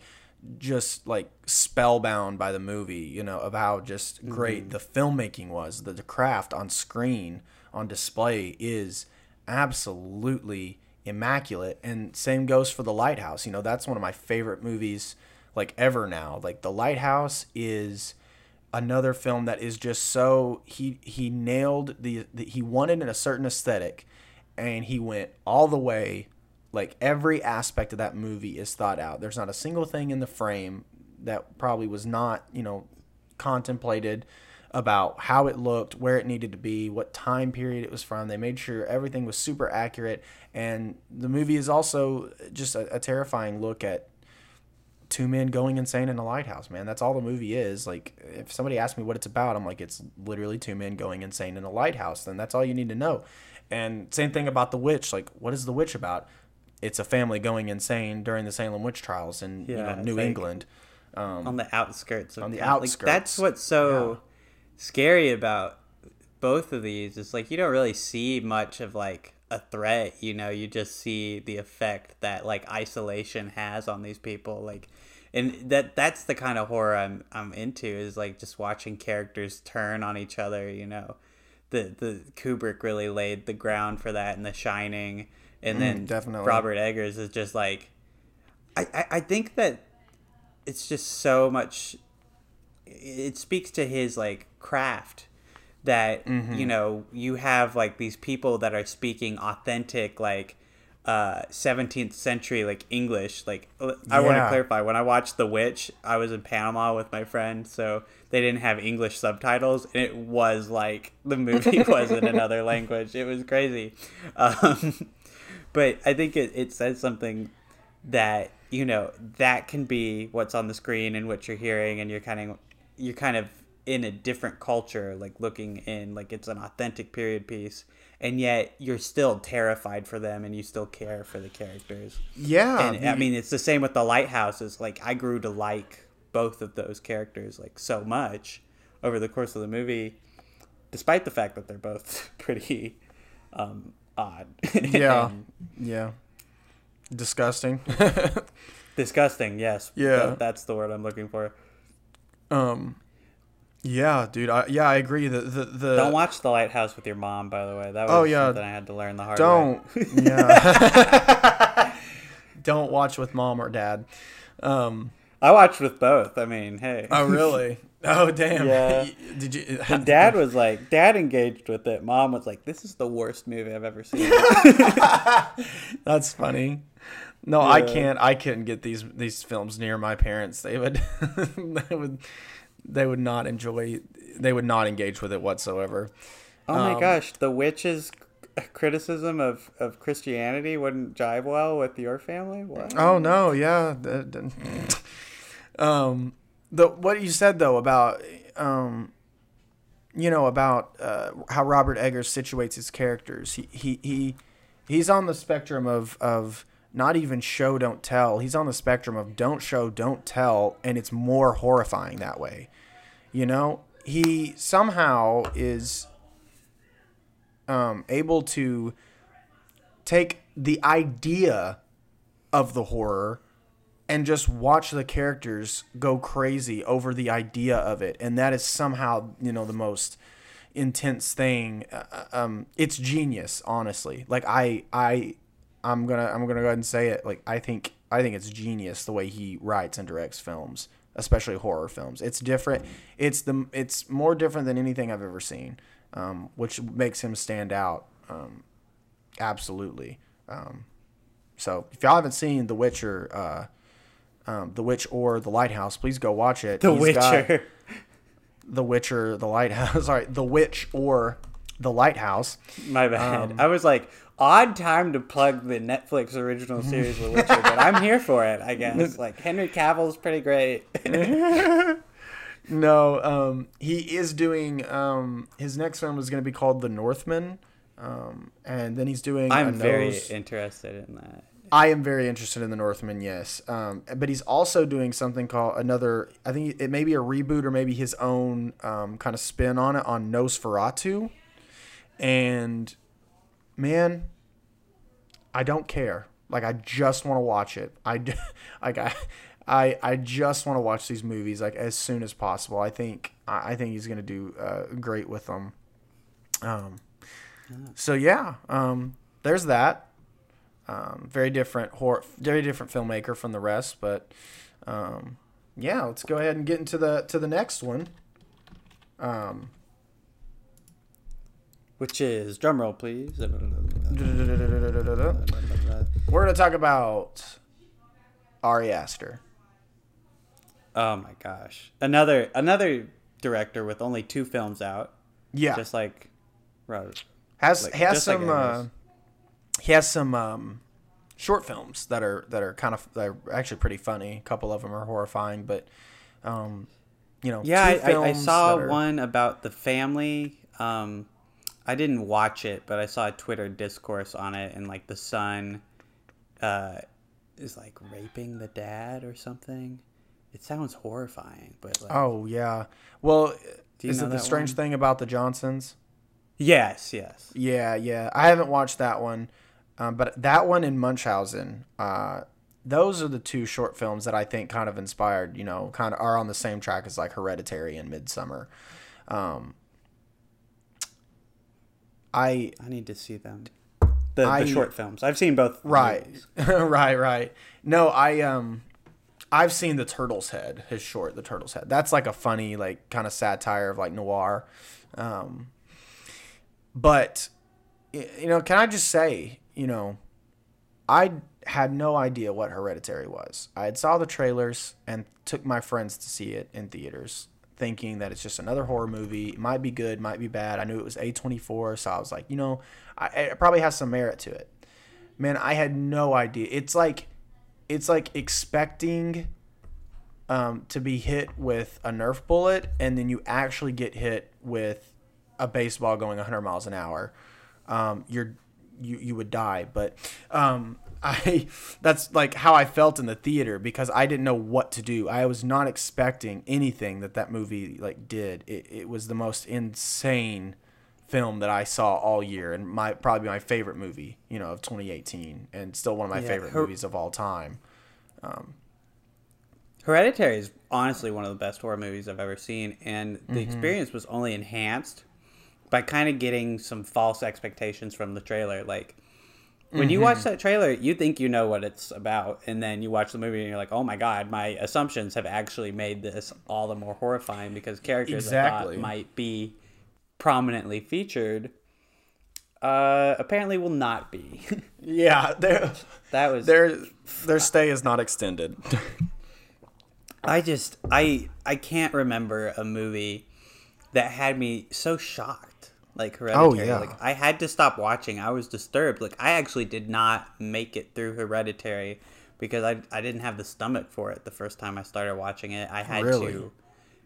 just like spellbound by the movie you know of how just mm-hmm. great the filmmaking was the, the craft on screen on display is absolutely immaculate and same goes for the lighthouse. You know that's one of my favorite movies like ever now. Like the lighthouse is another film that is just so he he nailed the, the he wanted in a certain aesthetic and he went all the way. Like every aspect of that movie is thought out. There's not a single thing in the frame that probably was not you know contemplated about how it looked where it needed to be what time period it was from they made sure everything was super accurate and the movie is also just a, a terrifying look at two men going insane in a lighthouse, man. That's all the movie is. Like, if somebody asks me what it's about, I'm like, it's literally two men going insane in a lighthouse. Then that's all you need to know. And same thing about the witch. Like, what is the witch about? It's a family going insane during the Salem witch trials in you know New England. Um, on the outskirts of On the town. Like, outskirts. that's what's so scary about both of these. is like you don't really see much of like a threat, you know, you just see the effect that like isolation has on these people. Like and that that's the kind of horror I'm I'm into is like just watching characters turn on each other. You know, the the Kubrick really laid the ground for that in The Shining, and mm, then definitely. Robert Eggers is just like, I, I I think that it's just so much. It speaks to his like craft that you know you have like these people that are speaking authentic like uh 17th century like english. Like uh, i want to clarify when i watched the witch i was in panama with my friend so they didn't have english subtitles and it was like <laughs> the movie <laughs> was in another language. It was crazy. <laughs> Um but i think it, it says something that you know that can be what's on the screen and what you're hearing and you're kind of you're kind of in a different culture like looking in like it's an authentic period piece and yet you're still terrified for them and you still care for the characters Yeah, and i mean it's the same with the lighthouses like i grew to like both of those characters like so much over the course of the movie despite the fact that they're both <laughs> pretty um odd <laughs> yeah, and yeah. Disgusting. <laughs> disgusting yes Yeah. That- that's the word i'm looking for um, yeah, dude. I, yeah, I agree. The the, the Don't watch The Lighthouse with your mom, by the way. That was Oh, yeah. something I had to learn the hard way. don't yeah. <laughs> don't watch with mom or dad. Um, I watched with both. I mean, hey. oh really? <laughs> Oh damn. Yeah. Did you? And Dad was like, Dad engaged with it. Mom was like, this is the worst movie I've ever seen. <laughs> That's funny. No, I can't. I couldn't get these these films near my parents. They would, <laughs> they would, they would not enjoy. They would not engage with it whatsoever. oh my Um, gosh, the witch's criticism of, of Christianity wouldn't jive well with your family? What? Oh no, yeah. um, the what you said though about um, you know about uh, how Robert Eggers situates his characters. He he he he's on the spectrum of of not even show don't tell. He's on the spectrum of don't show don't tell, and it's more horrifying that way. You know, he somehow is um, able to take the idea of the horror and just watch the characters go crazy over the idea of it and that is somehow you know the most intense thing uh, um it's genius honestly like i i i'm gonna i'm gonna go ahead and say it like i think i think it's genius the way he writes and directs films especially horror films it's different it's the it's more different than anything i've ever seen um which makes him stand out um absolutely um so if y'all haven't seen the witcher uh um, The Witch or The Lighthouse, please go watch it. the He's Witcher. The Witcher, The Lighthouse. <laughs> Sorry, The Witch or The Lighthouse. My bad. Um, I was like, odd time to plug the Netflix original series The Witcher, but I'm here for it, I guess. <laughs> Like, Henry Cavill's pretty great. <laughs> No, um, he is doing. Um, his next film is going to be called The Northman, um, and then he's doing. I'm very nose- interested in that. I am very interested in the Northman, yes. Um, but he's also doing something called another. I think it may be a reboot or maybe his own um, kind of spin on it on Nosferatu. And man, I don't care. Like I just want to watch it. I <laughs> like I, I I just want to watch these movies like as soon as possible. I think I I think he's gonna do uh, great with them. Um, so yeah, um, there's that. Um, very different horror, very different filmmaker from the rest, but um, yeah, let's go ahead and get into the to the next one. Um, Which is, drumroll please. we're gonna talk about Ari Aster. Oh my gosh. Another another director with only two films out. Yeah, Just like Robert. has like- has just like some. uh, he has some um, short films that are that are kind of they're actually pretty funny. A couple of them are horrifying, but um, you know, Yeah, I, I, I saw are- one about the family. Um, I didn't watch it, but I saw a Twitter discourse on it, and like the son uh, is like raping the dad or something. It sounds horrifying, but like, Oh yeah. Well, is it the strange one? thing about the Johnsons? yes, yes. Yeah, yeah. I haven't watched that one, um, but that one in Munchausen, uh, those are the two short films that I think kind of inspired, you know, kind of are on the same track as like Hereditary and Midsommar. Um, I I need to see them. The, I- the short films. I've seen both. right, <laughs> right, right. No, I um, I've seen the Turtle's Head, his short, the Turtle's Head. That's like a funny, like kind of satire of like noir. Um, but you know, can I just say, you know, I had no idea what Hereditary was. I had saw the trailers and took my friends to see it in theaters, thinking that it's just another horror movie. It might be good, might be bad. I knew it was A24, so I was like, you know, I, it probably has some merit to it. Man, I had no idea. It's like, it's like expecting um, to be hit with a Nerf bullet, and then you actually get hit with a baseball going 100 miles an hour. Um, you're you you would die. But um, I that's like how I felt in the theater because I didn't know what to do. I was not expecting anything that that movie like did. It, it was the most insane film that I saw all year and my probably my favorite movie, you know, of 2018 and still one of my Yeah, favorite her- movies of all time. Hereditary is honestly one of the best horror movies I've ever seen, and Mm-hmm. the experience was only enhanced by kind of getting some false expectations from the trailer. Like when you Mm-hmm. watch that trailer, you think you know what it's about, and then you watch the movie and you're like, "Oh my god, my assumptions have actually made this all the more horrifying because characters Exactly. I thought might be prominently featured." Uh, apparently will not be. <laughs> Yeah, their that was their their stay is not extended. <laughs> I just I I can't remember a movie that had me so shocked like oh, Hereditary. yeah. Like I had to stop watching. I was disturbed. Like I actually did not make it through Hereditary because I I didn't have the stomach for it the first time I started watching it. I had Really? to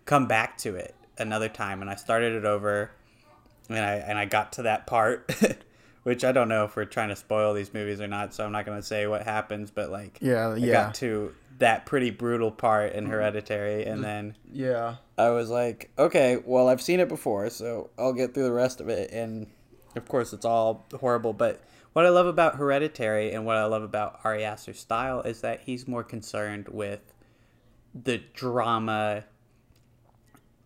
come back to it another time and I started it over and I and I got to that part <laughs> which I don't know if we're trying to spoil these movies or not, so I'm not going to say what happens, but like Yeah, I yeah. got to that pretty brutal part in mm. Hereditary, and then yeah. I was like, okay, well, I've seen it before, so I'll get through the rest of it. And of course, it's all horrible. But what I love about Hereditary and what I love about Ari Aster's style is that he's more concerned with the drama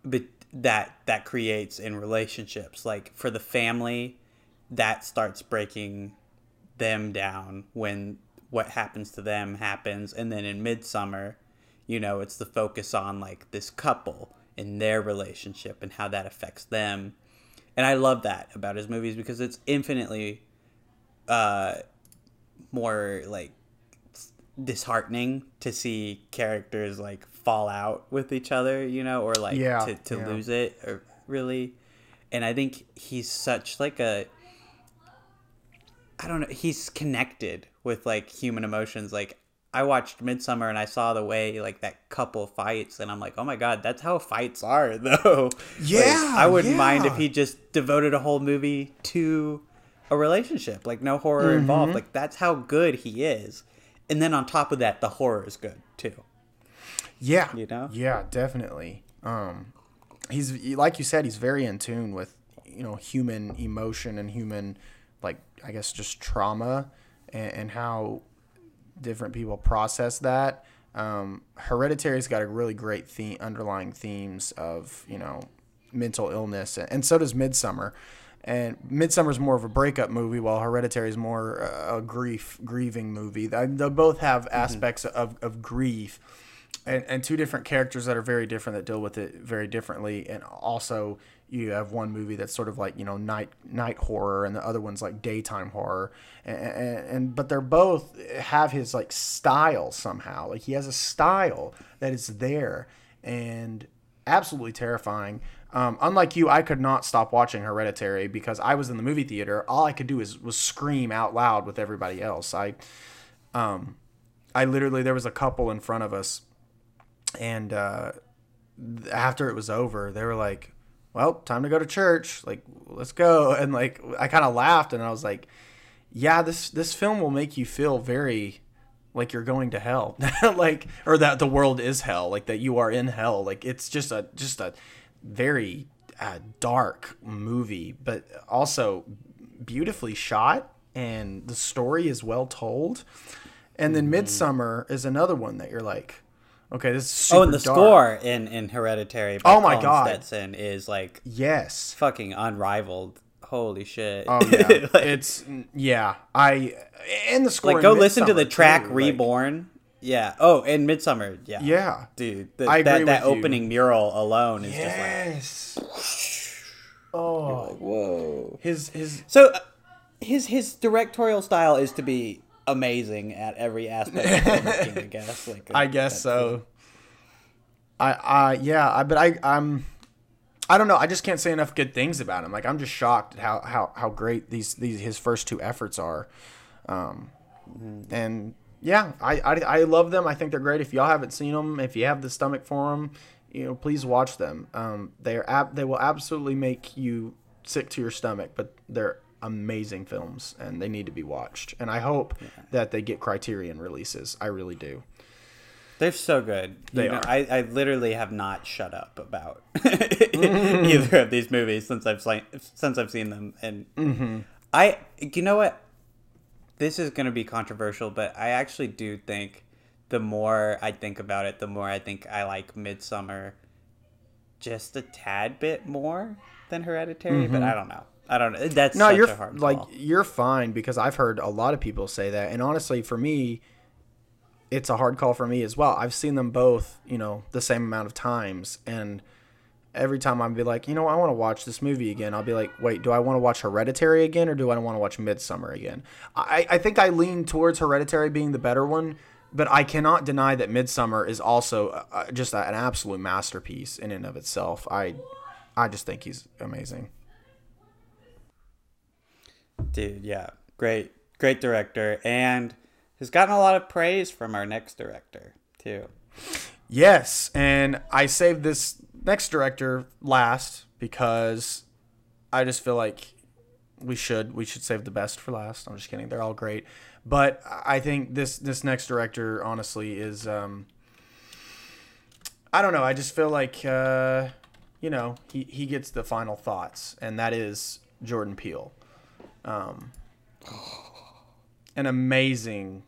that that creates in relationships. Like for the family, that starts breaking them down when what happens to them happens and then in midsommar you know it's the focus on like this couple and their relationship and how that affects them and i love that about his movies because it's infinitely uh more like disheartening to see characters like fall out with each other you know or like Yeah, to, to yeah. lose it or really and i think he's such like a I don't know. He's connected with like human emotions. Like I watched Midsommar and I saw the way like that couple fights, and I'm like, oh my god, that's how fights are, <laughs> though. Like, Yeah, I wouldn't mind if he just devoted a whole movie to a relationship, like no horror Mm-hmm. involved. Like that's how good he is. And then on top of that, the horror is good too. Yeah. You know? Yeah, definitely. Um, he's like you said, he's very in tune with you know human emotion and human, like I guess just trauma and, and how different people process that. Um, Hereditary's got a really great theme, underlying themes of you know mental illness, and so does Midsommar. And Midsommar's more of a breakup movie, while Hereditary is more uh, a grief grieving movie. They, they both have aspects of, of grief, and, and two different characters that are very different that deal with it very differently. And also, you have one movie that's sort of like you know night night horror, and the other one's like daytime horror. And, and, but they're both have his like style somehow. Like he has a style that is there and absolutely terrifying. Um, unlike you, I could not stop watching Hereditary because I was in the movie theater. All I could do is was scream out loud with everybody else. I, um, I literally there was a couple in front of us, and uh, after it was over, they were like, "Well, time to go to church. Like, let's go." <laughs> And like, I kind of laughed, and I was like, "Yeah, this this film will make you feel very." like you're going to hell <laughs> like or that the world is hell like that you are in hell like it's just a just a very uh, dark movie but also beautifully shot and the story is well told And then Mm-hmm. Midsommar is another one that you're like, okay, this is super Oh, and the dark. score in in Hereditary. By Oh my Colin God. Stetson is like Yes. fucking unrivaled. Holy shit! Oh <laughs> yeah. like, it's yeah. I and the score. like, go listen to the track too, like- "Reborn." yeah. Oh, and Midsommar. Yeah. yeah. Dude, the, I that that you. opening mural alone is Yes. <sighs> Oh, just like whoa. his his So uh, his his directorial style is to be amazing at every aspect of <laughs> filmmaking, I guess. Like I guess so. I I yeah, I but I I'm I don't know. I just can't say enough good things about him. Like I'm just shocked at how how how great these these his first two efforts are. Um and yeah, I, I I love them. I think they're great. If y'all haven't seen them, if you have the stomach for them, you know, please watch them. Um they're ab- they will absolutely make you sick to your stomach, but they're amazing films and they need to be watched. And I hope that they get Criterion releases. I really do. They're so good. They You know, are. I, I literally have not shut up about <laughs> either of these movies since I've seen since I've seen them, and Mm-hmm. I you know what, this is going to be controversial, but I actually do think the more I think about it, the more I think I like Midsommar just a tad bit more than Hereditary. But I don't know. I don't know. That's. No, you're a hard like call. you're fine because I've heard a lot of people say that, and honestly, for me, it's a hard call for me as well. I've seen them both, you know, the same amount of times, and every time I'd be like, you know, I want to watch this movie again. I'll be like, wait, do I want to watch Hereditary again, or do I want to watch Midsommar again? I I think I lean towards Hereditary being the better one. But I cannot deny that Midsommar is also uh, just an absolute masterpiece in and of itself. I, I just think he's amazing. Dude, yeah. Great, great director. And has gotten a lot of praise from our next director, too. Yes, and I saved this next director last because I just feel like we should we should save the best for last. I'm just kidding. They're all great, but I think this this next director honestly is um I don't know. I just feel like uh you know, he he gets the final thoughts and that is Jordan Peele. Um an amazing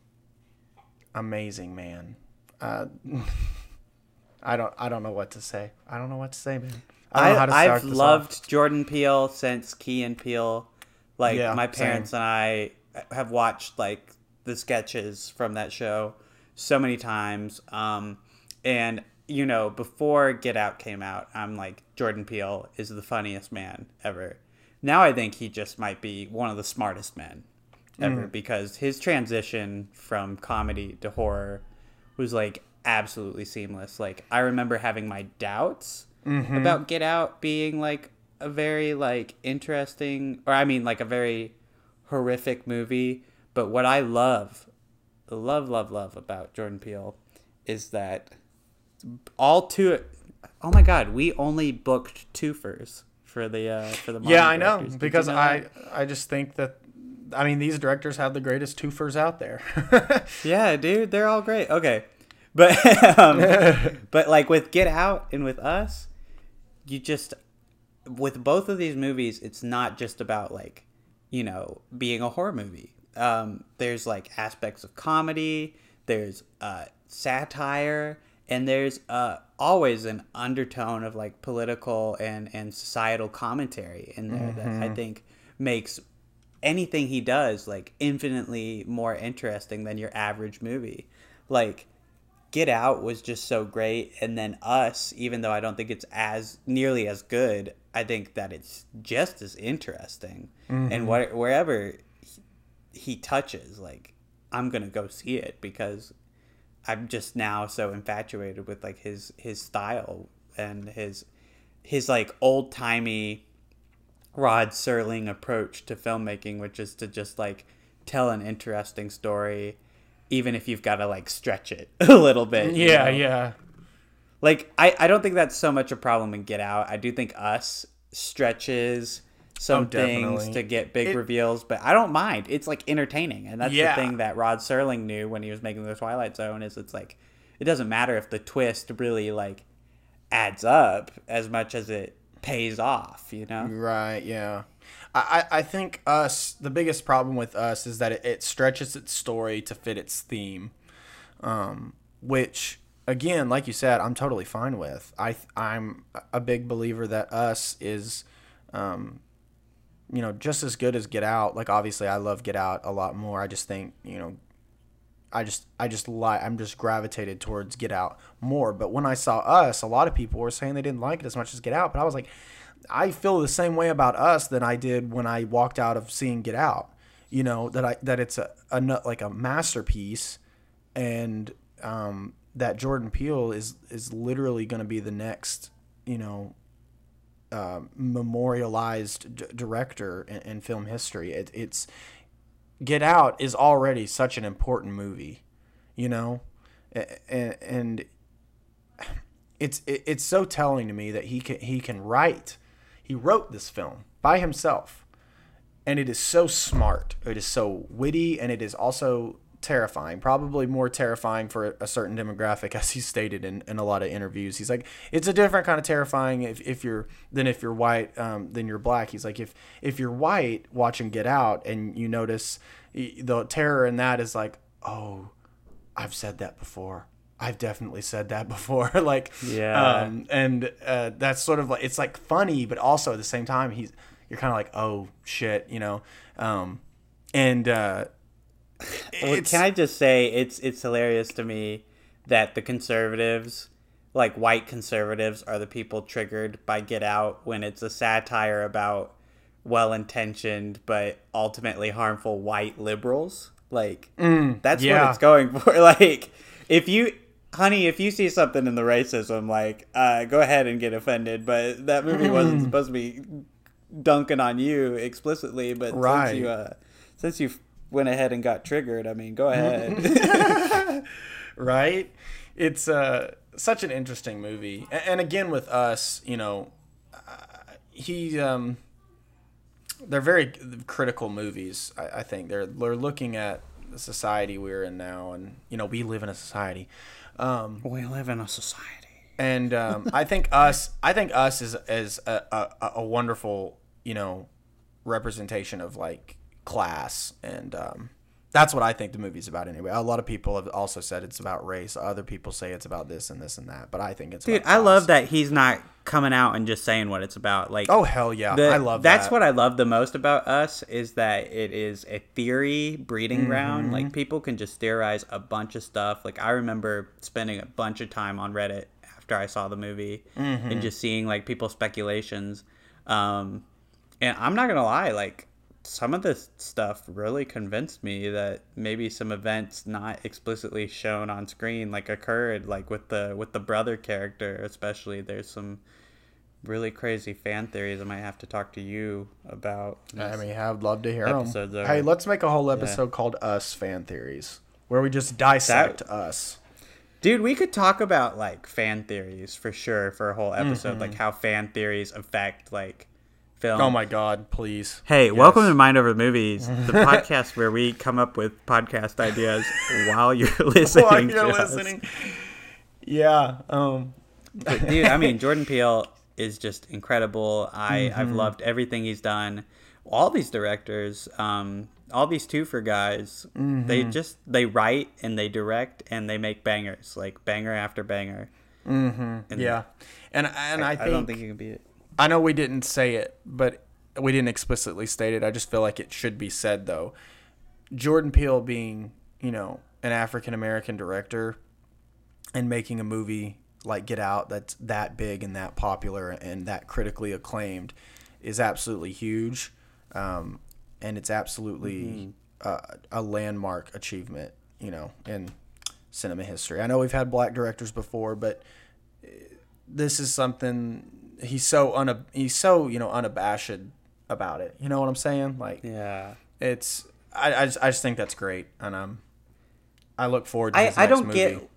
amazing man. Uh <laughs> I don't I don't know what to say. I don't know what to say, man. I don't know how to I, start I've this off. loved Jordan Peele since Key and Peele. Like Yeah, my same. parents and I have watched like the sketches from that show so many times. Um, and you know, before Get Out came out, I'm like Jordan Peele is the funniest man ever. Now I think he just might be one of the smartest men ever Mm. because his transition from comedy to horror was like absolutely seamless. Like I remember having my doubts Mm-hmm. about Get Out being like a very like interesting or I mean like a very horrific movie, but what I love, love love love about Jordan Peele is that all two oh my god, we only booked two twofers for the uh for the Yeah, I know. Did you because know I that? I just think that I mean these directors have the greatest twofers out there. <laughs> Yeah, dude, they're all great. Okay. But <laughs> um, <laughs> but like with Get Out and with Us, you just with both of these movies, it's not just about like, you know, being a horror movie. Um, there's like aspects of comedy, there's uh, satire, and there's uh, always an undertone of like political and, and societal commentary in there that I think makes anything he does like infinitely more interesting than your average movie. Like Get Out was just so great and then Us, even though I don't think it's as nearly as good, I think that it's just as interesting. And what wherever he, he touches, like I'm going to go see it because I'm just now so infatuated with like his his style and his his like old-timey Rod Serling approach to filmmaking, which is to just like tell an interesting story, even if you've got to like stretch it <laughs> a little bit. yeah, know? yeah. Like I, I don't think that's so much a problem in Get Out. I do think Us stretches some Oh, things to get big It- reveals, but I don't mind. It's like entertaining, and that's Yeah. the thing that Rod Serling knew when he was making the Twilight Zone. Is it's like it doesn't matter if the twist really like adds up as much as it pays off, you know? Right. Yeah. I, I think us the biggest problem with us is that it, it stretches its story to fit its theme, um, which again, like you said, I'm totally fine with. I I'm a big believer that us is, um, you know, just as good as Get Out. Like obviously, I love Get Out a lot more. I just think you know. I just I just like I'm just gravitated towards Get Out more. But when I saw Us, a lot of people were saying they didn't like it as much as Get Out. But I was like, I feel the same way about us than I did when I walked out of seeing Get Out. You know that I that it's a, a like a masterpiece, and um, that Jordan Peele is is literally going to be the next you know uh, memorialized d- director in, in, film history. It, it's Get Out is already such an important movie, you know, and, and it's it, it's so telling to me that he can he can write he wrote this film by himself. And it is so smart. It is so witty and it is also terrifying, probably more terrifying for a certain demographic, <laughs> as he stated in, in a lot of interviews. He's like, it's a different kind of terrifying if, if you're than if you're white um, than you're black. He's like, if if you're white watching Get Out and you notice the terror in that is like, oh, I've said that before. I've definitely said that <laughs> before. <laughs> like, yeah. Um, and uh, that's sort of like it's like funny, but also at the same time, he's you're kind of like, oh shit, you know. Um, and uh, well, can I just say it's it's hilarious to me that the conservatives, like white conservatives, are the people triggered by Get Out when it's a satire about well-intentioned but ultimately harmful white liberals. Like mm, that's yeah. what it's going for. <laughs> Like if you honey, if you see something in the racism, like, uh, go ahead and get offended. But that movie wasn't supposed to be dunking on you explicitly. But right. since you, uh, since you went ahead and got triggered, I mean, go ahead. <laughs> <laughs> right? It's uh, such an interesting movie. And again, with us, you know, uh, he, um, they're very critical movies. I, I think they're they're looking at the society we're in now, and you know, we live in a society um, we live in a society, and um, I <laughs> think us, I think us is is a, a, a, wonderful, you know, representation of like class, and um, that's what I think the movie's about anyway. A lot of people have also said it's about race. Other people say it's about this and this and that, but I think it's dude. I love that he's not coming out and just saying what it's about. Like, oh hell yeah, the, I love that's that. what I love the most about us is that it is a theory breeding Mm-hmm. ground. Like people can just theorize a bunch of stuff. Like I remember spending a bunch of time on Reddit after I saw the movie Mm-hmm. and just seeing like people's speculations. Um, and I'm not gonna lie, like some of this stuff really convinced me that maybe some events not explicitly shown on screen like occurred like with the with the brother character especially there's some really crazy fan theories i might have to talk to you about I mean, I'd love to hear them. Hey, let's make a whole episode called "Us Fan Theories," where we just dissect us. dude we could talk about like fan theories for sure for a whole episode like mm-hmm. how fan theories affect like film Oh my god, please. Hey, Yes. welcome to Mind Over Movies, the podcast where we come up with podcast ideas while you're listening. <laughs> <laughs> While you're listening. Yeah. Um. But, dude, I mean, <laughs> Jordan Peele is just incredible. I I've Mm-hmm. loved everything he's done. All these directors, um, all these two for guys, they Mm-hmm. just they write and they direct and they make bangers, like banger after banger. Mm-hmm. And Yeah. And and I, I, think, don't think you can beat it. I know we didn't say it, but we didn't explicitly state it. I just feel like it should be said though. Jordan Peele being, you know, an African American director and making a movie like Get Out that's that big and that popular and that critically acclaimed is absolutely huge. Um, and it's absolutely uh, a landmark achievement, you know, in cinema history. I know we've had black directors before, but uh, this is something he's so una- he's so you know unabashed about it. You know what I'm saying? Like Yeah. it's I I just, I just think that's great, and um I look forward to I, I don't movie. get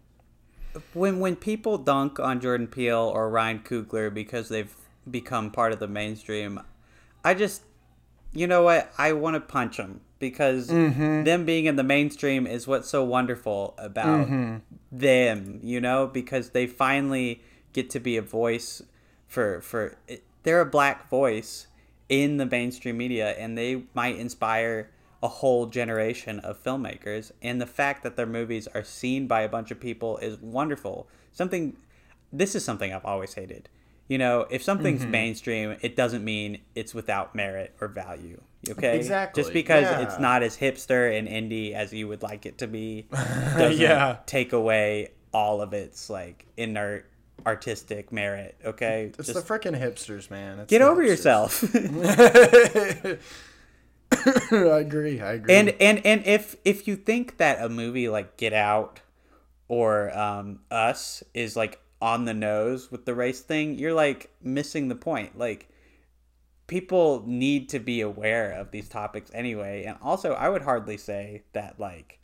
when when people dunk on Jordan Peele or Ryan Coogler because they've become part of the mainstream. I just you know what I want to punch them because Mm-hmm. them being in the mainstream is what's so wonderful about Mm-hmm. them. You know because they finally get to be a voice for for they're a black voice in the mainstream media and they might inspire a whole generation of filmmakers and the fact that their movies are seen by a bunch of people is wonderful something this is something i've always hated you know if something's Mm-hmm. mainstream it doesn't mean it's without merit or value okay Exactly, just because yeah. it's not as hipster and indie as you would like it to be <laughs> doesn't Yeah. take away all of its like inert artistic merit okay It's Just the freaking hipsters, man. It's get over hipsters. yourself <laughs> <laughs> I agree. I agree. and and and if if you think that a movie like Get Out or um Us is like on the nose with the race thing, you're like missing the point. Like people need to be aware of these topics anyway. And also, I would hardly say that like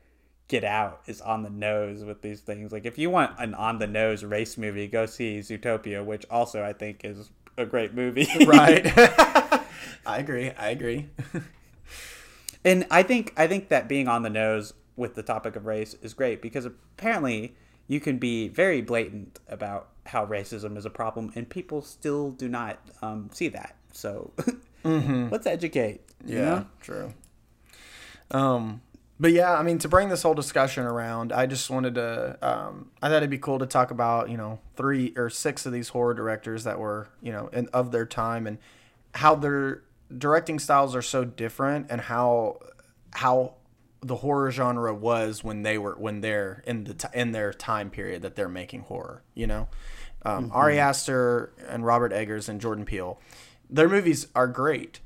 Get Out is on the nose with these things. Like if you want an on the nose race movie, go see Zootopia, which also I think is a great movie. <laughs> right. <laughs> I agree. I agree. <laughs> And I think I think that being on the nose with the topic of race is great because apparently you can be very blatant about how racism is a problem, and people still do not um, see that. So let's educate. you Yeah, know? true. Um, but yeah, I mean, to bring this whole discussion around, I just wanted to. Um, I thought it'd be cool to talk about you know three or six of these horror directors that were you know in, of their time and how their directing styles are so different and how how the horror genre was when they were when they're in the t- in their time period that they're making horror. You know, um, Ari Aster and Robert Eggers and Jordan Peele, their movies are great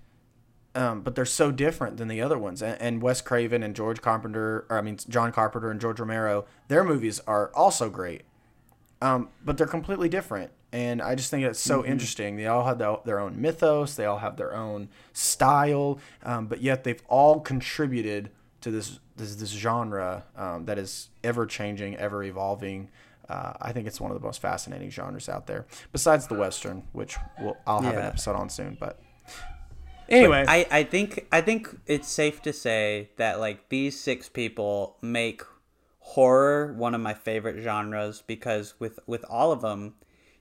um, but they're so different than the other ones. And, and Wes Craven and George Carpenter, or I mean John Carpenter and George Romero, their movies are also great, um, but they're completely different. And I just think it's so interesting. They all have their, their own mythos, they all have their own style, um, but yet they've all contributed to this this, this genre um, that is ever changing, ever evolving. Uh, I think it's one of the most fascinating genres out there, besides the western, which we'll, I'll have an episode on soon. But anyway, I, I think I think it's safe to say that like these six people make horror one of my favorite genres because with with all of them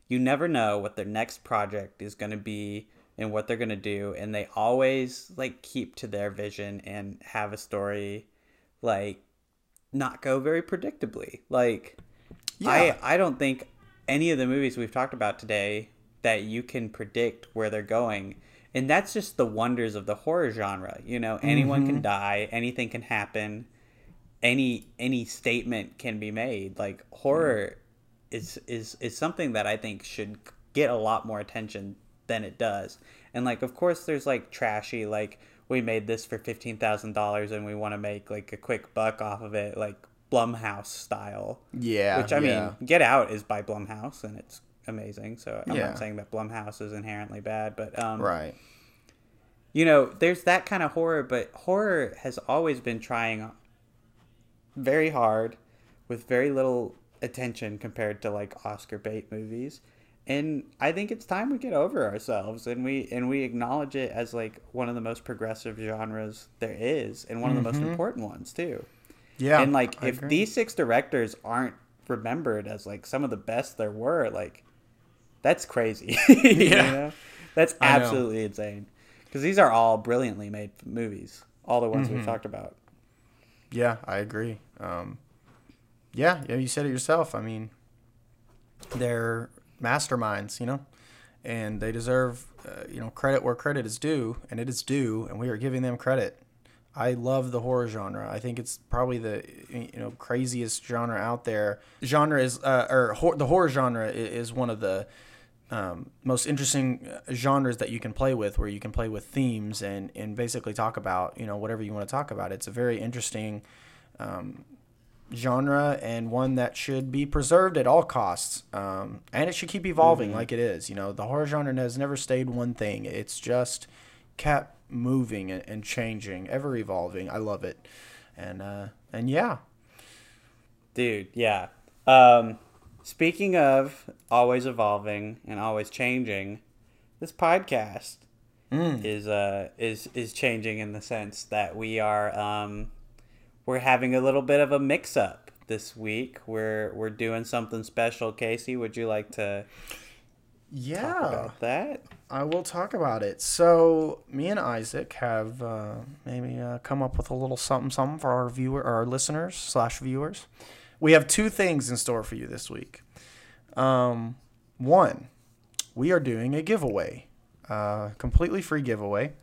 you never know what their next project is going to be and what they're going to do and they always like keep to their vision and have a story like not go very predictably like Yeah. I I don't think any of the movies we've talked about today that you can predict where they're going. And that's just the wonders of the horror genre. You know, anyone Mm-hmm. can die, anything can happen, any any statement can be made. Like horror is is is something that I think should get a lot more attention than it does. And like of course there's like trashy like we made this for $15,000 and we want to make like a quick buck off of it like Blumhouse style. yeah, Which I yeah. mean, Get Out is by Blumhouse, and it's amazing. So I'm Yeah. not saying that Blumhouse is inherently bad, but um, right. you know, there's that kind of horror. But horror has always been trying very hard, with very little attention compared to like Oscar bait movies. And I think it's time we get over ourselves and we and we acknowledge it as like one of the most progressive genres there is, and one of the most important ones too Yeah, and like I if agree. these six directors aren't remembered as like some of the best there were like that's crazy <laughs> You Yeah. know? that's absolutely insane because these are all brilliantly made movies all the ones Mm-hmm. we've talked about Yeah, I agree. Um, yeah, yeah, you said it yourself. I mean, they're masterminds, you know, and they deserve, uh, you know, credit where credit is due, and it is due, and we are giving them credit. I love the horror genre. I think it's probably the you know craziest genre out there. Genre is uh, or hor- the horror genre i- is one of the um, most interesting uh, genres that you can play with, where you can play with themes and and basically talk about you know whatever you want to talk about. It's a very interesting um, genre and one that should be preserved at all costs. Um, and it should keep evolving like it is. You know, the horror genre has never stayed one thing. It's just kept moving and, and changing, ever evolving. I love it. And uh, and yeah, dude yeah um speaking of always evolving and always changing this podcast Mm. is uh is is changing in the sense that we are um we're having a little bit of a mix up this week we're we're doing something special casey would you like to Yeah. about that. I will talk about it. So, me and Isaac have uh, maybe uh, come up with a little something, something for our viewer, our listeners slash viewers. We have two things in store for you this week. Um, one, we are doing a giveaway, uh, completely free giveaway.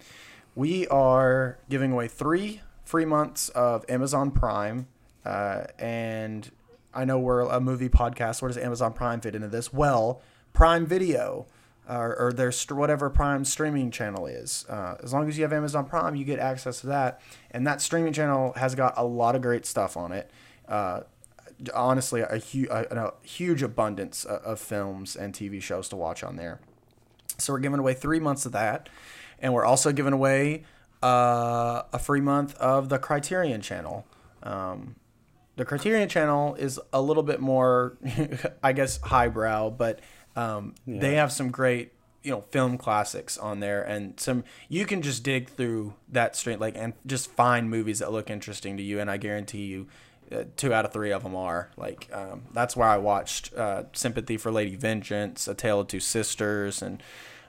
We are giving away three free months of Amazon Prime, uh, and I know we're a movie podcast. Where does Amazon Prime fit into this? Well, Prime Video or, or their st- whatever Prime streaming channel is. Uh, as long as you have Amazon Prime, you get access to that, and that streaming channel has got a lot of great stuff on it. Uh, honestly, a, hu- a, a huge abundance of, of films and TV shows to watch on there. So we're giving away three months of that, and we're also giving away uh, a free month of the Criterion channel. Um, the Criterion channel is a little bit more, <laughs> I guess, highbrow, but um, they have some great, you know, film classics on there, and some you can just dig through that stream, like, and just find movies that look interesting to you, and I guarantee you. Uh, two out of three of them are like um, that's where I watched uh, Sympathy for Lady Vengeance, A Tale of Two Sisters, and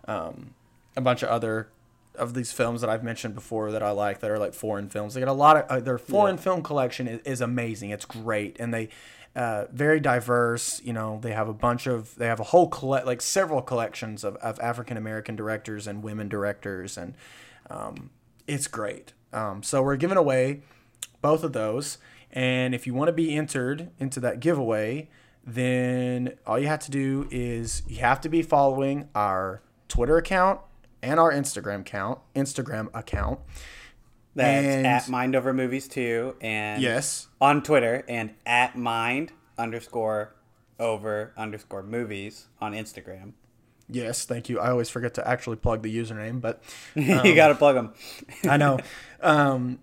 um, a bunch of other of these films that I've mentioned before that I like that are like foreign films. They got a lot of uh, their foreign Yeah. film collection is, is amazing. It's great, and they uh, very diverse. You know, they have a bunch of they have a whole collect like several collections of, of African American directors and women directors, and um, it's great. Um, so we're giving away both of those, and if you want to be entered into that giveaway, then all you have to do is you have to be following our Twitter account and our Instagram account. Instagram account. That's And- at Mind Over Movies too, and Yes. on Twitter and at Mind underscore over underscore movies on Instagram. Yes, thank you. I always forget to actually plug the username, but <laughs> you got to plug them. I know. <laughs> Um,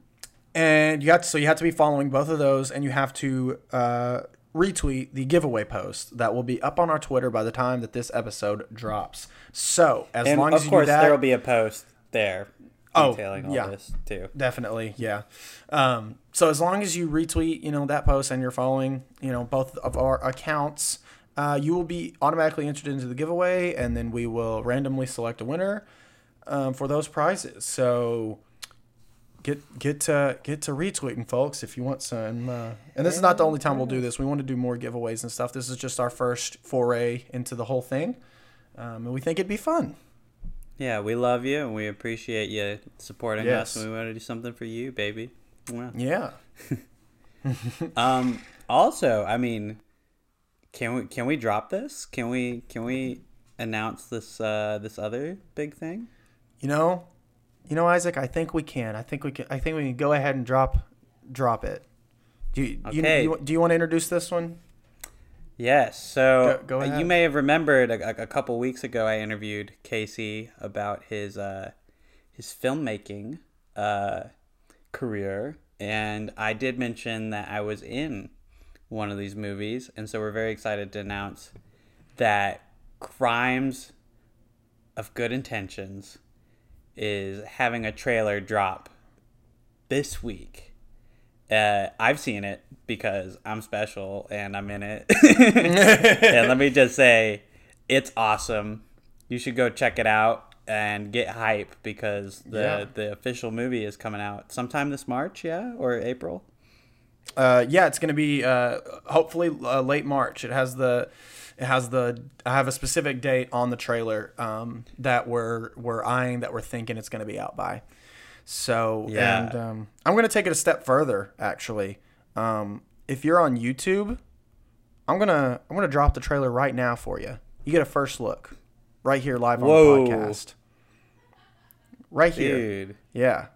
and you have to, so you have to be following both of those, and you have to uh, retweet the giveaway post that will be up on our Twitter by the time that this episode drops. So as And long as of you course, do that, there will be a post there Oh, detailing all yeah. this too. Definitely, yeah. Um, so as long as you retweet, you know, that post and you're following, you know, both of our accounts, uh, you will be automatically entered into the giveaway, and then we will randomly select a winner um, for those prizes. So get get to get to retweeting, folks, if you want some. Uh, and this is not the only time we'll do this. We want to do more giveaways and stuff. This is just our first foray into the whole thing, um, and we think it'd be fun. Yeah, we love you and we appreciate you supporting Yes. us. And we want to do something for you, baby. Mwah. Yeah. <laughs> <laughs> Um. Also, I mean, can we can we drop this? Can we can we announce this uh this other big thing? You know, you know, Isaac. I think we can. I think we can. I think we can go ahead and drop, drop it. Do you, Okay. you, you do you want to introduce this one? Yes. So Go- go uh, you may have remembered a, a couple weeks ago I interviewed Casey about his uh, his filmmaking uh, career, and I did mention that I was in one of these movies, and so we're very excited to announce that Crimes of Good Intentions is having a trailer drop this week. Uh, I've seen it because I'm special and I'm in it. <laughs> and let me just say, it's awesome. You should go check it out and get hype because the Yeah. the official movie is coming out sometime this March, yeah, or April. Uh, yeah, it's gonna be uh, hopefully uh, late March. It has the, it has the. I have a specific date on the trailer um, that we're we're eyeing that we're thinking it's gonna be out by. So Yeah. and um, I'm gonna take it a step further. Actually, um, if you're on YouTube, I'm gonna I'm gonna drop the trailer right now for you. You get a first look, right here live on Whoa. the podcast. Right here, Dude, yeah,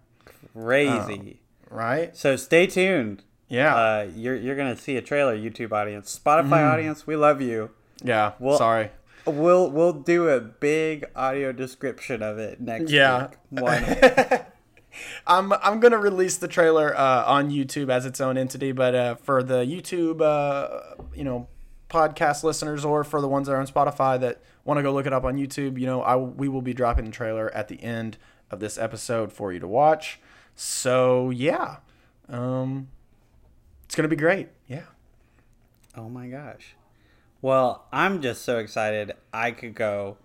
crazy. right, so stay tuned. yeah, Uh, you're you're gonna see a trailer, YouTube audience, Spotify audience. We love you. Yeah. well- Sorry. We'll we'll do a big audio description of it next Yeah. week. <laughs> I'm I'm gonna release the trailer uh, on YouTube as its own entity, but uh, for the YouTube, uh, you know, podcast listeners, or for the ones that are on Spotify that want to go look it up on YouTube, you know, I we will be dropping the trailer at the end of this episode for you to watch. So yeah, um, it's gonna be great. Yeah. Oh my gosh. Well, I'm just so excited. I could go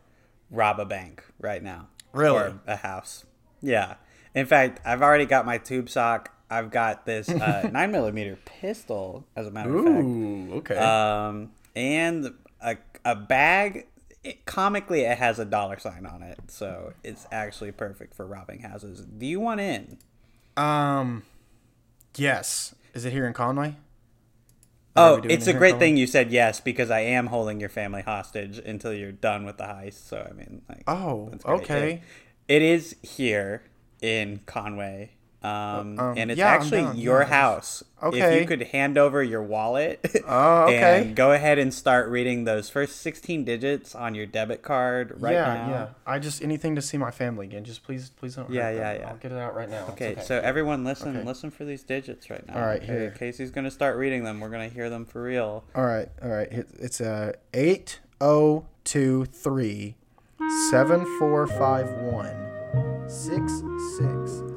rob a bank right now. Really? Or a house. Yeah. In fact, I've already got my tube sock. I've got this uh, <laughs> nine millimeter pistol, as a matter of fact. Ooh, okay. Um, and a, a bag. It, comically, it has a dollar sign on it, so it's actually perfect for robbing houses. Do you want in? um, yes. Is it here in Conway? Oh, it's a great thing you said yes because I am holding your family hostage until you're done with the heist. So I mean, like, Oh, okay. It- it is here in Conway. Um, Um, and it's yeah, actually down, your yeah. house. Okay. If you could hand over your wallet <laughs> Oh, okay. and go ahead and start reading those first 16 digits on your debit card right yeah, now. yeah. I just anything to see my family again. Just please, please don't. Yeah, hurt yeah, them. yeah. I'll get it out right now. It's Okay, so everyone listen, Okay. listen for these digits right now. All right, okay? here. Casey's going to start reading them. We're going to hear them for real. all right, all right. It- It's a eight oh two three seven four five one six six zero.